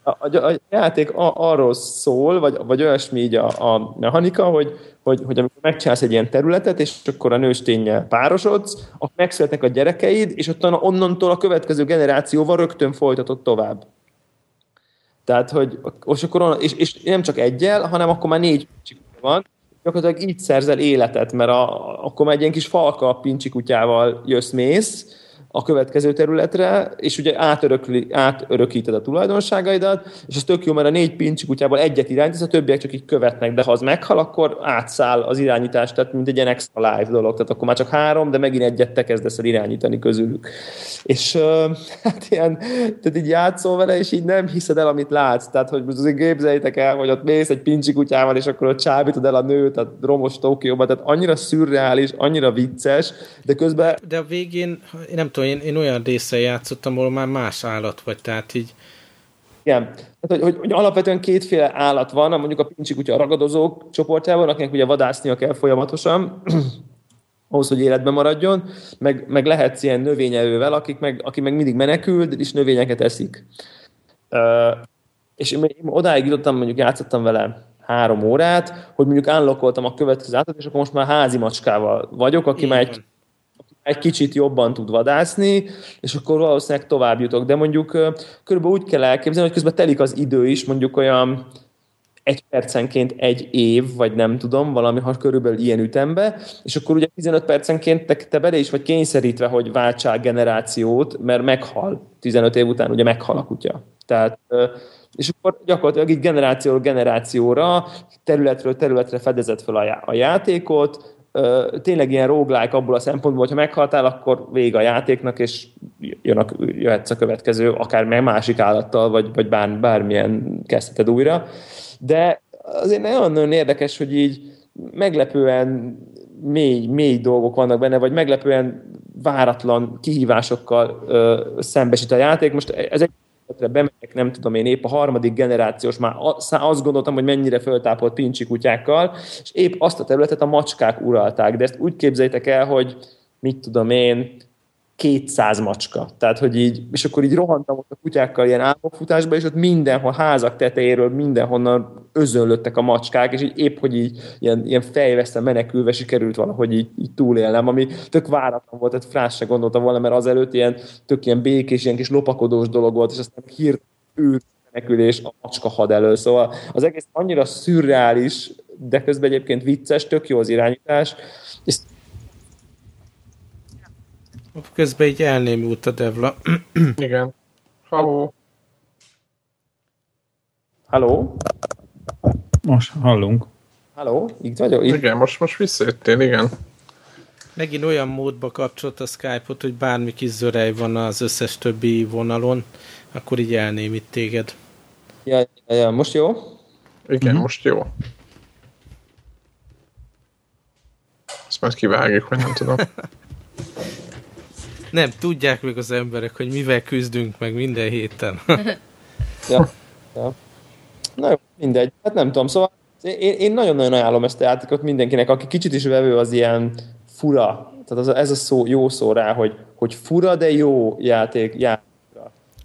B: a, a, a játék a, arról szól, vagy, vagy olyasmi így a, a mechanika, hogy, hogy, hogy amikor megcsinálsz egy ilyen területet, és akkor a nősténnyel párosodsz, akkor megszületnek a gyerekeid, és ott onnantól a következő generációval rögtön folytatod tovább. Tehát, hogy és, akkor, és, és nem csak egyel, hanem akkor már négy van, gyakorlatilag így szerzel életet, mert a, akkor már egy ilyen kis falka pincsi kutyával jössz-mész, a következő területre, és ugye átörökli, átörökíted a tulajdonságaidat, és ez tök jó, mert a négy pincsi kutyából egyet irányítasz, a többiek csak így követnek, de ha az meghal, akkor átszáll az irányítás, tehát mint egy ilyen extra live dolog, tehát akkor már csak három, de megint egyet te kezdesz el irányítani közülük. És hát ilyen, tehát így játszol vele, és így nem hiszed el, amit látsz, tehát hogy azért képzeljétek el, hogy ott mész egy pincsi kutyával, és akkor ott csábítod el a nőt a romos Tokióba, tehát annyira szürreális, annyira vicces, de közben...
C: De a végén, nem tudom, tudom, én, én olyan részen játszottam, ahol már más állat vagy, tehát így...
B: Igen. Tehát, hogy, hogy, hogy alapvetően kétféle állat van, mondjuk a pincsi kutya a ragadozók csoportjában, akinek ugye vadásznia kell folyamatosan, ahhoz, hogy életben maradjon, meg, meg lehetsz ilyen növényevővel, akik meg, aki meg mindig menekül, és növényeket eszik. Uh, és én, én odáig jutottam, mondjuk játszottam vele három órát, hogy mondjuk unlockoltam a következő átat, és akkor most már házi macskával vagyok, aki Igen. már egy egy kicsit jobban tud vadászni, és akkor valószínűleg tovább jutok. De mondjuk körülbelül úgy kell elképzelni, hogy közben telik az idő is, mondjuk olyan egy percenként egy év, vagy nem tudom, valami ha körülbelül ilyen ütembe, és akkor ugye 15 percenként te, te bele is vagy kényszerítve, hogy váltsál generációt, mert meghal 15 év után, ugye meghal a kutya. Tehát, és akkor gyakorlatilag így generációról generációra, területről területre fedezett fel a, a tényleg ilyen roguelike abból a szempontból, hogyha meghaltál, akkor vége a játéknak, és jön a, jöhetsz a következő, akár meg másik állattal, vagy, vagy bár, bármilyen kezdheted újra. De azért nagyon-nagyon érdekes, hogy így meglepően mély, mély dolgok vannak benne, vagy meglepően váratlan kihívásokkal ö, szembesít a játék. Most ez egy bemegyek, nem tudom én, épp a harmadik generációs, már azt gondoltam, hogy mennyire föltápolt pincsi kutyákkal, és épp azt a területet a macskák uralták, de ezt úgy képzeljétek el, hogy mit tudom én, 200 macska. Tehát, hogy így, és akkor így rohantam ott a kutyákkal ilyen álmokfutásba, és ott mindenhol, házak tetejéről mindenhonnan özönlöttek a macskák, és így épp, hogy így ilyen, ilyen fejveszte menekülve sikerült valahogy így, így túlélnem, ami tök váratlan volt, tehát frás se gondoltam volna, mert azelőtt ilyen tök ilyen békés, ilyen kis lopakodós dolog volt, és aztán hírt őr menekülés a macska had elő. Szóval az egész annyira szürreális, de közben egyébként vicces, tök jó az irányítás, és
C: Közben így elnémult a Devla.
A: Igen. Halló.
B: Halló?
D: Most hallunk.
B: Halló? Itt vagyok? Itt?
A: Igen, most, most visszajöttél, igen.
C: Megint olyan módba kapcsolt a Skype-ot, hogy bármi kis zörej van az összes többi vonalon, akkor így elnémít téged.
B: Ja, ja, ja. most jó?
A: Igen, uh-huh. most jó. Ezt majd kivágjuk, vagy nem tudom.
C: Nem, tudják még az emberek, hogy mivel küzdünk meg minden héten.
B: ja. ja. Na jó, mindegy. Hát nem tudom, szóval én, én nagyon-nagyon ajánlom ezt a játékot mindenkinek, aki kicsit is vevő az ilyen fura, tehát az, ez a szó, jó szó rá, hogy, hogy fura, de jó játék, játék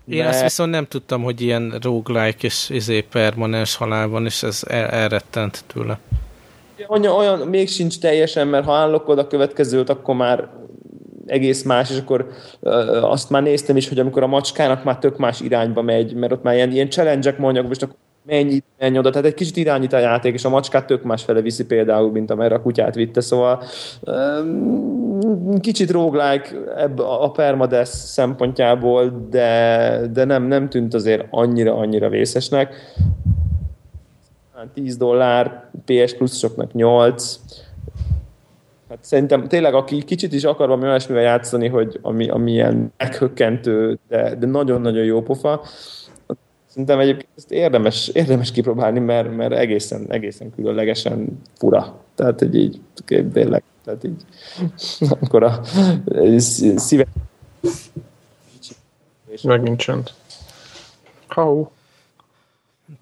C: én de... azt viszont nem tudtam, hogy ilyen roguelike és izé permanens halál van, és ez el, elrettent tőle.
B: Olyan, olyan még sincs teljesen, mert ha állokod a következőt, akkor már egész más, és akkor azt már néztem is, hogy amikor a macskának már tök más irányba megy, mert ott már ilyen, ilyen challenge-ek mondjuk, most akkor mennyi, mennyi oda, tehát egy kicsit irányít a játék, és a macskát tök más fele viszi például, mint amerre a kutyát vitte, szóval um, kicsit roguelike ebb a permades szempontjából, de, de nem, nem tűnt azért annyira, annyira vészesnek. 10 dollár, PS pluszosoknak 8, Hát szerintem tényleg, aki kicsit is akar valami olyasmivel játszani, hogy ami, ami ilyen meghökkentő, de, de nagyon-nagyon jó pofa, Szerintem egyébként ezt érdemes, érdemes kipróbálni, mert, mert egészen, egészen különlegesen fura. Tehát, hogy így tényleg, tehát így akkor a szíve...
A: Megint csend. Hau.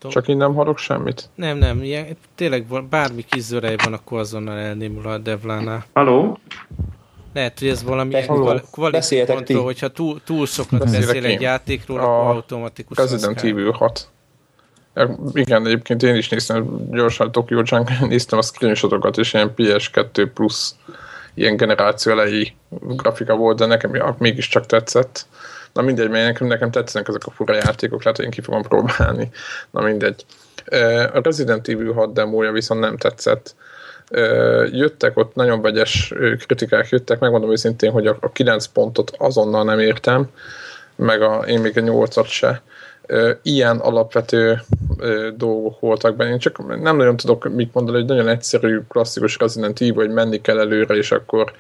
A: Csak én nem hallok semmit.
C: Nem, nem, ilyen, tényleg bármi kis zörej van, akkor azonnal elnémul a Devlánál.
B: Haló?
C: Lehet, hogy ez valami kvalitási hogyha túl, túl sokat Beszélek beszél egy játékról, a akkor automatikus.
A: Resident Evil 6. Igen, egyébként én is néztem, gyorsan Tokyo Junk, néztem a screenshotokat, és ilyen PS2 plusz ilyen generáció elejé grafika volt, de nekem mégiscsak tetszett. Na mindegy, mert nekem, nekem tetszenek ezek a fura játékok, lehet, hogy én ki fogom próbálni. Na mindegy. A Resident Evil 6 demója viszont nem tetszett jöttek, ott nagyon vegyes kritikák jöttek, megmondom őszintén, hogy a, a 9 pontot azonnal nem értem, meg a, én még a 8-at se. Ilyen alapvető dolgok voltak benne. Én csak nem nagyon tudok mit mondani, hogy nagyon egyszerű, klasszikus Resident Evil, hogy menni kell előre, és akkor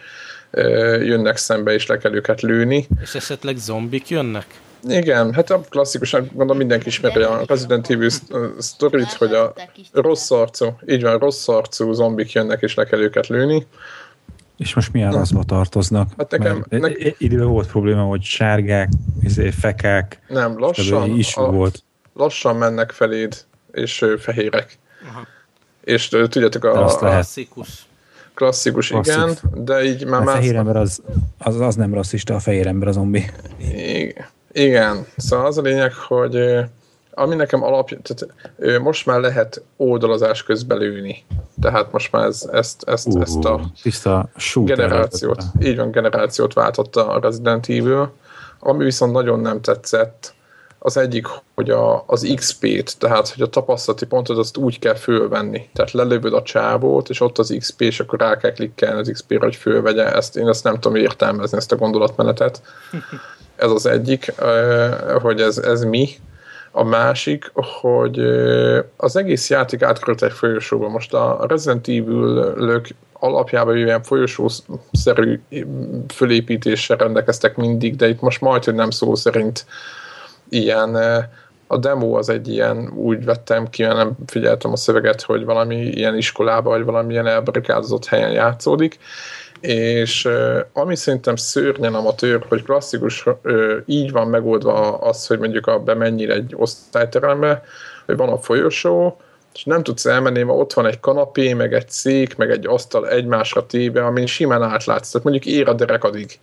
A: jönnek szembe, és le kell őket lőni.
C: És esetleg zombik jönnek?
A: Igen, hát a klasszikusan gondolom mindenki ismeri a Resident Evil sztorit, hogy a rossz arcú, így van, rossz arcú zombik jönnek és le kell őket lőni.
D: És most milyen raszba tartoznak? Hát nekem, ne... Időben volt probléma, hogy sárgák, izé, fekák.
A: Nem, lassan,
D: is a, volt.
A: lassan mennek feléd, és fehérek. Aha. És tudjátok, a, a klasszikus. Klasszikus, igen, de így már... A
D: fehér ember az, az, az nem rasszista, a fehér ember a zombi.
A: Igen. Igen, szóval az a lényeg, hogy ami nekem alapja, tehát most már lehet oldalazás közben lőni. Tehát most már ez, ezt, ezt, uh, ezt a
D: tiszta
A: generációt, így van, generációt váltotta a Resident Evil. Ami viszont nagyon nem tetszett, az egyik, hogy a, az XP-t, tehát hogy a tapasztalati pontot azt úgy kell fölvenni. Tehát lelövöd a csávót, és ott az XP, és akkor rá kell klikkelni az XP-re, hogy fölvegye. Ezt, én ezt nem tudom értelmezni, ezt a gondolatmenetet. Ez az egyik, hogy ez, ez mi. A másik, hogy az egész játék átkerült egy folyosóba. Most a Resident Evil-lök alapjában ilyen folyosószerű fölépítéssel rendelkeztek mindig, de itt most majd, hogy nem szó szerint ilyen a demo az egy ilyen, úgy vettem ki, nem figyeltem a szöveget, hogy valami ilyen iskolába, vagy valami ilyen elbarikádozott helyen játszódik, és ami szerintem szörnyen amatőr, hogy klasszikus, így van megoldva az, hogy mondjuk a bemenjél egy osztályterembe, hogy van a folyosó, és nem tudsz elmenni, mert ott van egy kanapé, meg egy szék, meg egy asztal egymásra téve, amin simán átlátsz. Tehát mondjuk ér a derekadig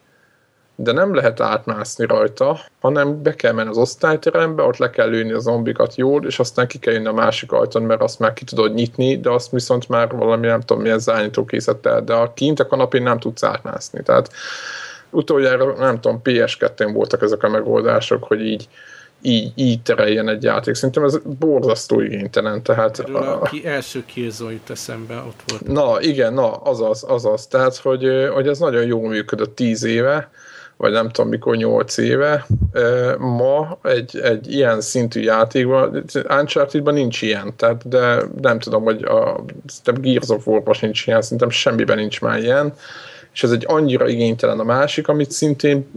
A: de nem lehet átmászni rajta, hanem be kell menni az osztályterembe, ott le kell lőni a zombikat jól, és aztán ki kell jönni a másik ajtón, mert azt már ki tudod nyitni, de azt viszont már valami nem tudom milyen zányító készített de a kint a kanapén nem tudsz átmászni. Tehát utoljára, nem tudom, PS2-n voltak ezek a megoldások, hogy így így, így tereljen egy játék. Szerintem ez borzasztó igénytelen. Tehát
C: Erről a, a első Killzone jut eszembe, ott volt.
A: Na, igen, na, azaz, azaz. Tehát, hogy, hogy ez nagyon jól működött tíz éve, vagy nem tudom mikor, 8 éve. Ma egy, egy ilyen szintű játékban, Uncharted-ban nincs ilyen, tehát, de nem tudom, hogy a szerintem Gears of war nincs ilyen, szerintem semmiben nincs már ilyen, és ez egy annyira igénytelen a másik, amit szintén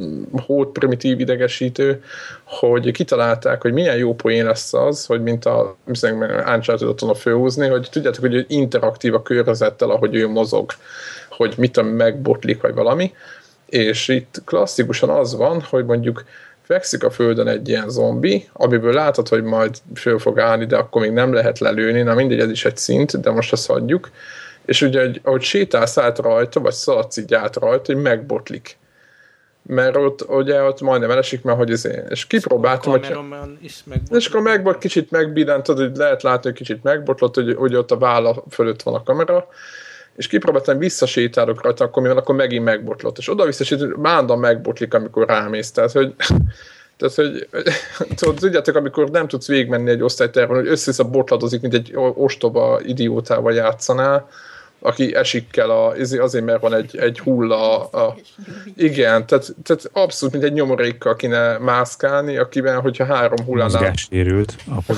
A: hót primitív idegesítő, hogy kitalálták, hogy milyen jó poén lesz az, hogy mint a Uncharted-ot tudom főhúzni, hogy tudjátok, hogy interaktív a környezettel, ahogy ő mozog, hogy mit megbotlik, vagy valami, és itt klasszikusan az van, hogy mondjuk fekszik a földön egy ilyen zombi, amiből látod, hogy majd föl fog állni, de akkor még nem lehet lelőni, na mindegy, ez is egy szint, de most azt hagyjuk. És ugye, ahogy sétálsz át rajta, vagy szaladsz így át rajta, hogy megbotlik. Mert ott, ugye, ott majdnem elesik, mert hogy ez én. És kipróbáltam, hogy... Is és akkor megbot, kicsit megbillentod, hogy lehet látni, hogy kicsit megbotlott, hogy, hogy ott a válla fölött van a kamera, és kipróbáltam, visszasétálok rajta, akkor mivel akkor megint megbotlott. És oda visszasétálok, bándan megbotlik, amikor rámész. Tehát, hogy tehát, hogy tudod, tudjátok, amikor nem tudsz végigmenni egy osztályterven, hogy össze botladozik, mint egy ostoba idiótával játszanál, aki esik kell a, azért, mert van egy, egy hulla. A, igen, tehát, tehát abszolút, mint egy nyomorékkal kéne mászkálni, akiben, hogyha három hullánál...
D: Mozgásérült, a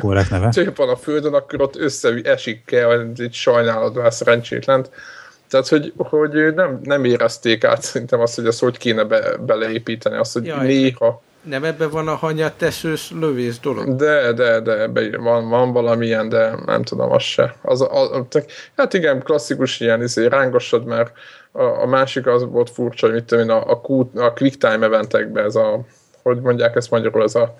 D: korrekt neve.
A: van a földön, akkor ott össze esik kell egy sajnálatban szerencsétlent. Tehát, hogy, hogy nem, nem érezték át szerintem azt, hogy azt hogy kéne be, beleépíteni, azt, hogy Jaj, néha
C: nem ebben van a hanyattesős lövés dolog?
A: De, de, de ebben van, van valamilyen, de nem tudom, az se. Az, az, az, hát igen, klasszikus ilyen, izé, rángosod, mert a, a másik az volt furcsa, hogy mit tudom a, a, a quick time eventekben ez a, hogy mondják ezt magyarul, ez a,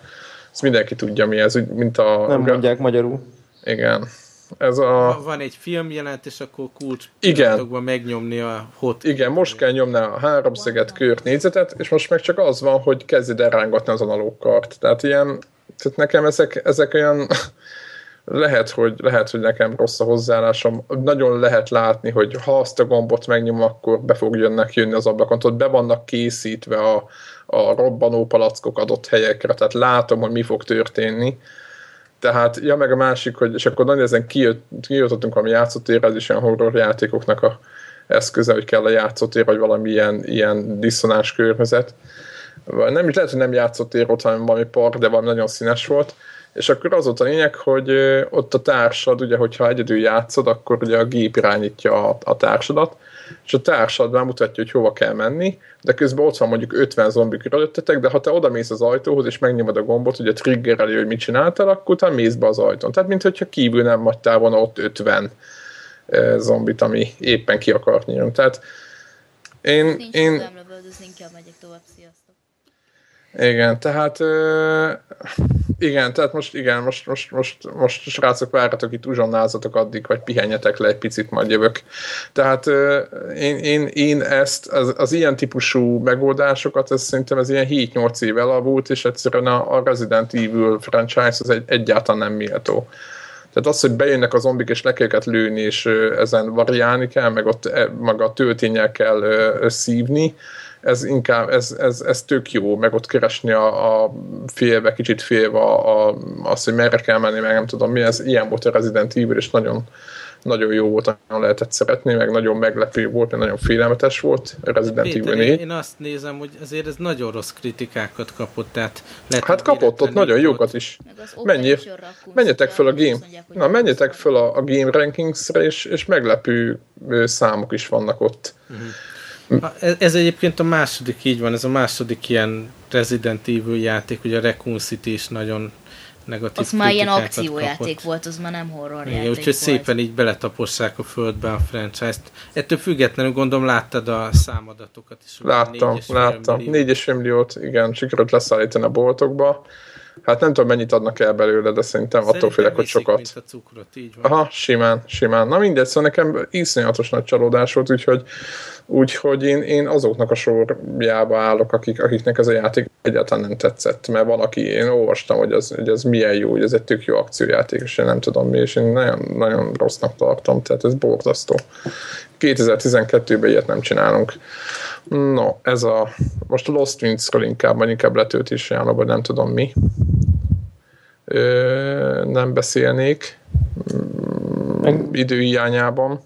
A: ezt mindenki tudja mi ez, úgy, mint a...
B: Nem mondják magyarul.
A: Igen. Ez a...
C: Van egy film jelent, és akkor kulcs
A: Igen.
C: megnyomni a hot.
A: Igen, most kell nyomni a háromszeget, kört, négyzetet, és most meg csak az van, hogy kezded el rángatni az analóg kart. Tehát ilyen, tehát nekem ezek, ezek olyan lehet hogy, lehet, hogy nekem rossz a hozzáállásom. Nagyon lehet látni, hogy ha azt a gombot megnyomom, akkor be fog jönnek jönni az ablakon. Ott be vannak készítve a, a robbanó palackok adott helyekre, tehát látom, hogy mi fog történni tehát, ja, meg a másik, hogy, és akkor nagyon ezen kijött, kijutottunk valami játszótérre, ez is ilyen horror játékoknak a eszköze, hogy kell a játszótér, vagy valami ilyen, ilyen diszonás környezet. Nem is lehet, hogy nem játszótér ott, hanem valami park, de valami nagyon színes volt. És akkor az volt a lényeg, hogy ott a társad, ugye, hogyha egyedül játszod, akkor ugye a gép irányítja a, a társadat, és a társad már mutatja, hogy hova kell menni, de közben ott van mondjuk 50 zombi körülöttetek, de ha te oda mész az ajtóhoz, és megnyomod a gombot, ugye triggereli, hogy mit csináltál, akkor utána mész be az ajtón. Tehát, mintha kívül nem hagytál volna ott 50 e, zombit, ami éppen ki akart nyílni. Tehát én... Nincs én... inkább megyek tovább. Igen, tehát igen, tehát most igen, most, most, most, most srácok, várjatok itt, uzsonnázatok addig, vagy pihenjetek le egy picit, majd jövök. Tehát én, én, én ezt, az, az, ilyen típusú megoldásokat, ez szerintem ez ilyen 7-8 év elavult, és egyszerűen a, a Resident Evil franchise az egy, egyáltalán nem méltó. Tehát az, hogy bejönnek a zombik, és le kell őket lőni, és ezen variálni kell, meg ott e, maga a töltényel kell szívni, ez inkább, ez, ez, ez tök jó, meg ott keresni a, a félve, kicsit félve a, a, azt, hogy merre kell menni, meg nem tudom mi, ez ilyen volt a Resident Evil, és nagyon, nagyon jó volt, nagyon lehetett szeretni, meg nagyon meglepő volt, meg nagyon félelmetes volt a Resident Evil 4.
C: Én azt nézem, hogy azért ez nagyon rossz kritikákat kapott, tehát
A: lehet, Hát kapott ott nagyon jókat is. Menjé, menjetek föl a game, na menjetek föl a, a Game Rankingsre, és, és meglepő számok is vannak ott. Uh-huh.
C: Ez egyébként a második, így van, ez a második ilyen Resident Evil játék, ugye a Raccoon City is nagyon negatív
E: Az már ilyen akciójáték kapott. volt, az már nem horror Igen, játék
C: úgyhogy volt. szépen így beletapossák a földbe a franchise-t. Ettől függetlenül gondolom láttad a számadatokat is.
A: Láttam, láttam. 4,5 milliót, igen, sikerült leszállítani a boltokba. Hát nem tudom, mennyit adnak el belőle, de szerintem, szerintem attól félek, hogy sokat. Mint
C: a cukrot, így van.
A: Aha, simán, simán. Na mindegy, szóval nekem iszonyatos nagy csalódás volt, úgyhogy, úgyhogy én, én azoknak a sorjába állok, akik, akiknek ez a játék egyáltalán nem tetszett, mert van, aki, én olvastam, hogy ez, hogy ez milyen jó, hogy ez egy tök jó akciójáték, és én nem tudom mi, és én nagyon, nagyon rossznak tartom, tehát ez borzasztó. 2012-ben ilyet nem csinálunk. No, ez a... Most a Lost Winds-ről inkább, vagy inkább letöltés ajánlom, vagy nem tudom mi. Ö, nem beszélnék. Meg... Időhiányában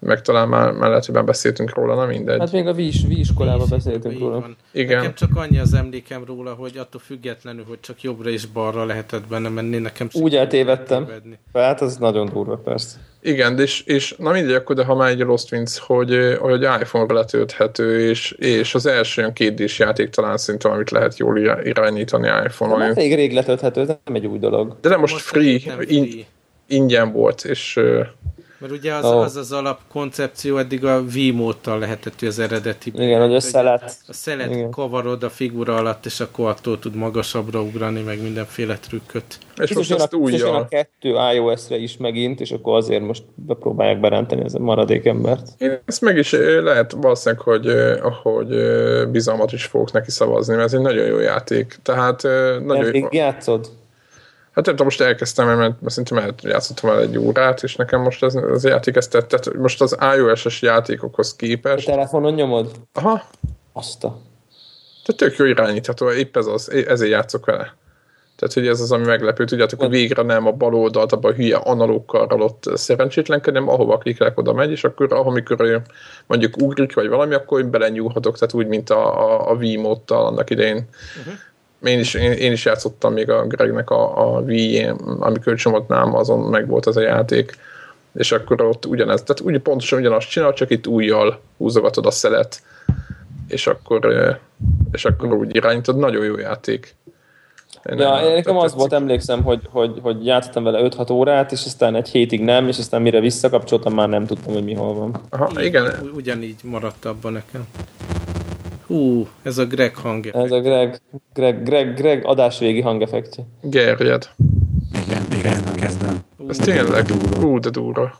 A: meg talán már, már lehet, hogy már beszéltünk róla, na mindegy.
B: Hát még a víz, víziskolában beszéltünk róla.
C: Van. Igen. Nekem csak annyi az emlékem róla, hogy attól függetlenül, hogy csak jobbra és balra lehetett benne menni, nekem
B: Úgy eltévedtem. Hát az nagyon durva, persze.
A: Igen, és, és na mindegy, akkor de ha már egy Lost Winds, hogy, hogy iPhone-ra letölthető, és, és az első olyan kétdés játék talán szerintem, amit lehet jól irányítani iPhone-on.
B: De elég rég letölthető, ez nem egy új dolog.
A: De nem most, most free, free. In, ingyen volt, és
C: Mert ugye az oh. az, az alapkoncepció eddig a V-módtal lehetett, hogy az eredeti.
B: Igen, hogy a szelet.
C: A szelet Igen. kavarod a figura alatt, és akkor attól tud magasabbra ugrani, meg mindenféle trükköt.
B: És most ezt újra. a kettő iOS-re is megint, és akkor azért most bepróbálják berántani ez a maradék embert.
A: Én ezt meg is lehet valószínűleg, hogy, hogy bizalmat is fogok neki szavazni, mert ez egy nagyon jó játék. Tehát nagyon
B: jó. játszod?
A: Hát nem tudom, most elkezdtem, mert, szerintem eljátszottam el egy órát, és nekem most ez, az játék ezt tett, tehát most az iOS-es játékokhoz képest.
B: A telefonon nyomod?
A: Aha.
B: Azt a.
A: Tehát tök jó irányítható, épp ez az, ezért játszok vele. Tehát, hogy ez az, ami meglepő. Tudjátok, hogy végre nem a bal oldalt, abban a hülye analókkal ott szerencsétlenkedem, ahova kliklek, oda megy, és akkor, amikor mondjuk ugrik, vagy valami, akkor én belenyúlhatok, tehát úgy, mint a, a, a Wii-módtal annak idején. Uh-huh én is, én, én is játszottam még a Gregnek a, a Wii-én, ami kölcsönotnám, azon meg volt ez a játék, és akkor ott ugyanez, tehát úgy pontosan ugyanazt csinál, csak itt újjal húzogatod a szelet, és akkor, és akkor úgy irányítod, nagyon jó játék.
B: Én ja, én nekem az volt, emlékszem, hogy, hogy, hogy játszottam vele 5-6 órát, és aztán egy hétig nem, és aztán mire visszakapcsoltam, már nem tudtam, hogy mi hol van.
A: Aha, igen.
C: Ugyanígy maradt abban nekem. Hú, ez a Greg hangja.
B: Ez a Greg, Greg, Greg, Greg adásvégi hangeffektje.
A: Gerjed.
D: Igen, igen, kezdem.
A: Ez tényleg, ú, de durva.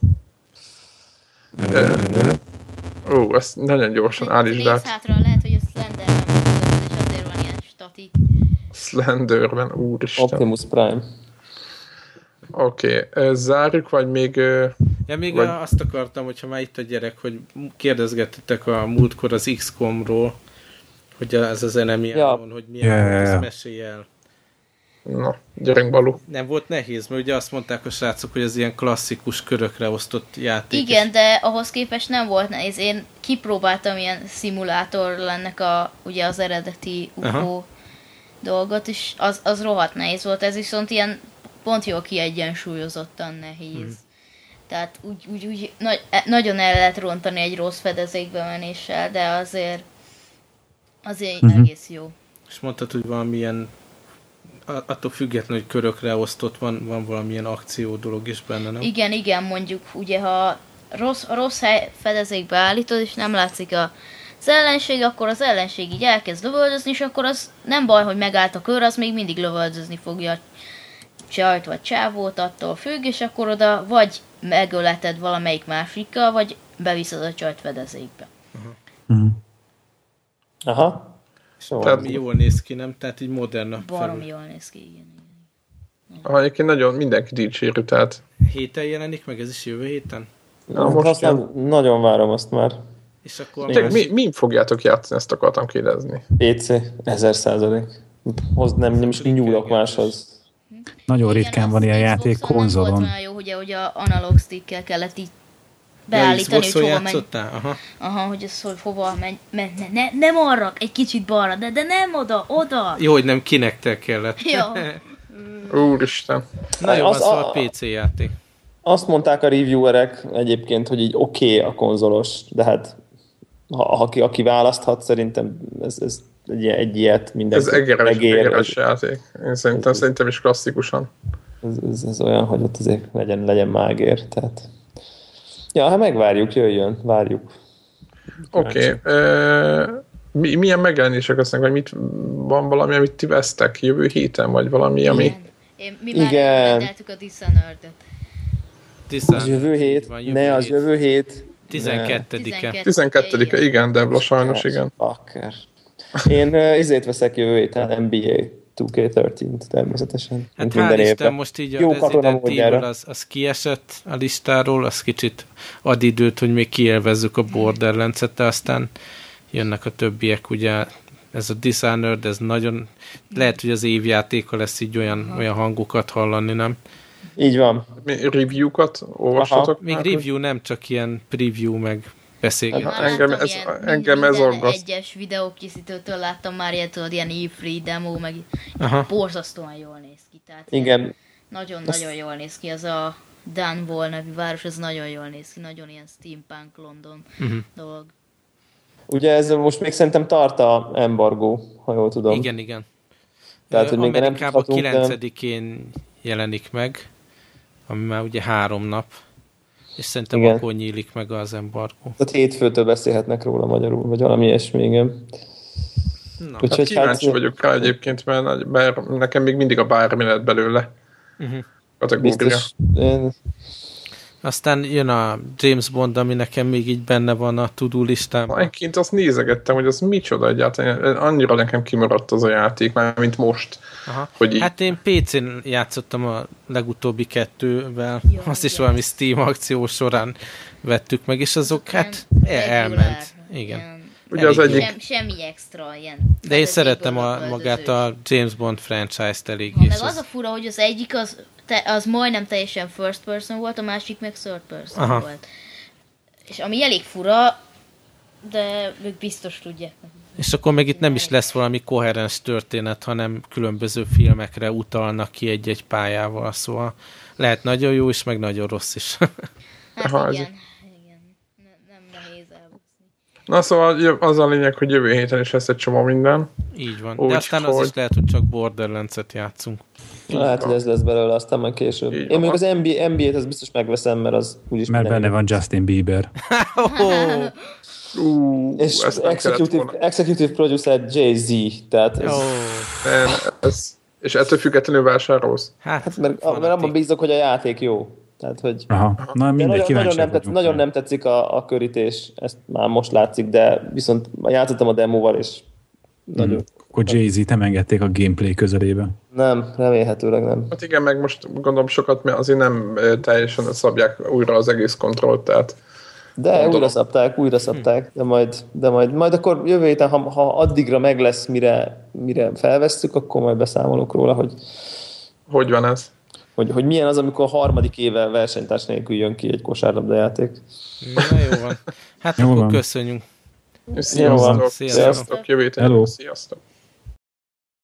A: Ó, ezt nagyon gyorsan állítsd át.
E: hátra, lehet, hogy a Slenderben és azért van ilyen statik.
A: Slenderben, úristen.
B: Optimus Prime.
A: Oké, okay. zárjuk, vagy még...
C: Ja, még vagy... azt akartam, hogyha már itt a gyerek, hogy kérdezgettetek a múltkor az XCOM-ról, hogy ez az enemy ja. Van, hogy milyen yeah, yeah, yeah. mesélj el.
A: Na, gyerünk Balú.
C: Nem volt nehéz, mert ugye azt mondták a srácok, hogy ez ilyen klasszikus körökre osztott játék.
E: Igen, de ahhoz képest nem volt nehéz. Én kipróbáltam ilyen szimulátor lennek a, ugye az eredeti UFO Aha. dolgot, és az, az rohadt nehéz volt. Ez viszont ilyen pont jól kiegyensúlyozottan nehéz. Hmm. Tehát úgy, úgy, úgy nagy, e, nagyon el lehet rontani egy rossz fedezékbe menéssel, de azért Azért uh-huh. egész jó.
C: És mondtad, hogy valamilyen attól függetlenül, hogy körökre osztott van, van valamilyen akció dolog is benne, nem?
E: Igen, igen, mondjuk ugye ha rossz, rossz hely fedezékbe állítod, és nem látszik a az ellenség, akkor az ellenség így elkezd lövöldözni, és akkor az nem baj, hogy megállt a kör, az még mindig lövöldözni fogja csajt vagy csávót, attól függ, és akkor oda vagy megöleted valamelyik másikkal, vagy beviszed a csajt fedezékbe.
B: Aha.
C: Szóval Tehát, jól néz ki, nem? Tehát így modern.
E: Barom jól néz ki, igen.
A: Ah, egyébként nagyon mindenki dicséri, tehát...
C: Héten jelenik meg, ez is jövő héten?
B: Na, most azt nem, nagyon várom azt már.
C: És akkor...
A: Te, mi, mi fogjátok játszani, ezt akartam kérdezni.
B: PC, ezer százalék. Hoz, nem, nem is nyúlok máshoz.
D: Nagyon ritkán van ilyen játék konzolon. Volt
E: jó, ugye, hogy a analog stickkel kellett így beállítani, hogy hova megy.
C: Aha.
E: Aha, hogy ez hogy hova megy. Ne, ne, nem arra, egy kicsit balra, de, de nem oda, oda.
C: Jó, hogy nem kinektel kellett.
E: Jó.
A: Úristen.
C: Na jó, az, az a, a PC játék.
B: Azt mondták a reviewerek egyébként, hogy így oké okay a konzolos, de hát ha, aki, aki választhat, szerintem ez, ez egy, egy ilyet mindenki
A: Ez egeres, egér, egeres játék. Én szerintem, ez, szerintem is klasszikusan.
B: Ez, ez, ez olyan, hogy ott azért legyen, legyen mágér, tehát Ja, hát megvárjuk, jöjjön, várjuk.
A: Oké. Okay. Uh, mi, milyen megjelenések lesznek, vagy mit, van valami, amit ti vesztek jövő héten, vagy valami, ami... Igen.
E: Én, mi már Igen. a Dishonored-et.
B: Az jövő hét? Van, jövő ne, az jövő hét.
C: 12-e.
A: 12-e, igen, Debla sajnos, igen.
B: Fucker. Én uh, izét veszek jövő héten, NBA 2K13 természetesen.
C: Hát évben. Isten, most így a Jó Resident Evil az, az kiesett a listáról, az kicsit ad időt, hogy még kielvezzük a Borderlands-et, de aztán jönnek a többiek, ugye ez a Dishonored, ez nagyon, lehet, hogy az évjátéka lesz így olyan, olyan hangokat hallani, nem?
B: Így van.
A: Review-kat olvastatok?
C: Még review nem, csak ilyen preview, meg beszélgetés.
A: Hát, engem ez, ilyen, engem ez aggaszt.
E: egyes videókészítőtől láttam már ilyet, tudod, ilyen e-free demo, meg Aha. borzasztóan jól néz ki. Tehát
B: Igen.
E: Nagyon-nagyon jól néz ki, az a Dunwall nevű város, ez nagyon jól néz ki, nagyon ilyen steampunk London uh-huh. dolog.
B: Ugye ez most még szerintem tart a embargó, ha jól tudom.
C: Igen, igen.
B: Tehát, hogy még nem
C: 9-én jelenik meg, ami már ugye három nap És szerintem igen. akkor nyílik meg az embargó.
B: Tehát hétfőtől beszélhetnek róla magyarul, vagy valami ilyesmi, igen.
A: Na, Úgyhogy hát kíváncsi hát, vagyok rá egyébként, mert, mert nekem még mindig a bármi lett belőle. Uh-huh. Kategória. Biztos, én,
C: aztán jön a James Bond, ami nekem még így benne van a tudó listában.
A: Egyébként azt nézegettem, hogy az micsoda egyáltalán. Annyira nekem kimaradt az a játék, már mint most.
C: Aha. Hogy így... Hát én PC-n játszottam a legutóbbi kettővel. Jó, azt is valami Steam akció során vettük meg, és azok hát elment. Igen.
E: Ugye az egyik... Sem, semmi extra ilyen.
C: De én szerettem a, magát a James Bond franchise-t elég.
E: Na, meg az, az a fura, hogy az egyik az te, az majdnem teljesen first person volt, a másik meg third person Aha. volt. És ami elég fura, de ők biztos tudják.
C: És akkor meg itt nem is lesz valami koherens történet, hanem különböző filmekre utalnak ki egy-egy pályával, szóval lehet nagyon jó is, meg nagyon rossz is.
E: hát Aha, igen, igen. Nem, nem nehéz elbuszni.
A: Na szóval az a lényeg, hogy jövő héten is lesz egy csomó minden.
C: Így van. Úgy, De aztán hogy... az is lehet, hogy csak Borderlands-et játszunk.
B: Lehet, hogy ez lesz belőle, aztán majd később. Így Én még az NBA, NBA-t az biztos megveszem, mert az úgyis
D: Mert benne van Justin Bieber.
A: oh. Uh,
B: és executive, executive producer Jay-Z, tehát ez... Oh.
A: Man, ez... És ettől függetlenül vásárolsz?
B: Hát, hát mert, mert abban bízok, hogy a játék jó. Tehát, hogy
D: Aha. Na, mindegy,
B: nagyon, nagyon, nem, tetszik, nagyon nem tetszik a, a körítés, ezt már most látszik, de viszont játszottam a demóval, és nagyon, hmm.
D: Akkor Jay-Z nem engedték a gameplay közelébe.
B: Nem, remélhetőleg nem.
A: Hát igen, meg most gondolom sokat, mert azért nem teljesen szabják újra az egész kontrollt, tehát
B: de Mondom. újra szabták, újra szabták, de majd, de majd, majd akkor jövő héten, ha, ha addigra meg lesz, mire, mire felvesszük, akkor majd beszámolok róla, hogy
A: hogy van ez?
B: Hogy, hogy milyen az, amikor a harmadik éve versenytárs nélkül jön ki egy kosárlabdajáték.
C: Na jó van. Hát jó akkor van. köszönjük.
A: Sziasztok. Sziasztok. Sziasztok. Jövő. Sziasztok.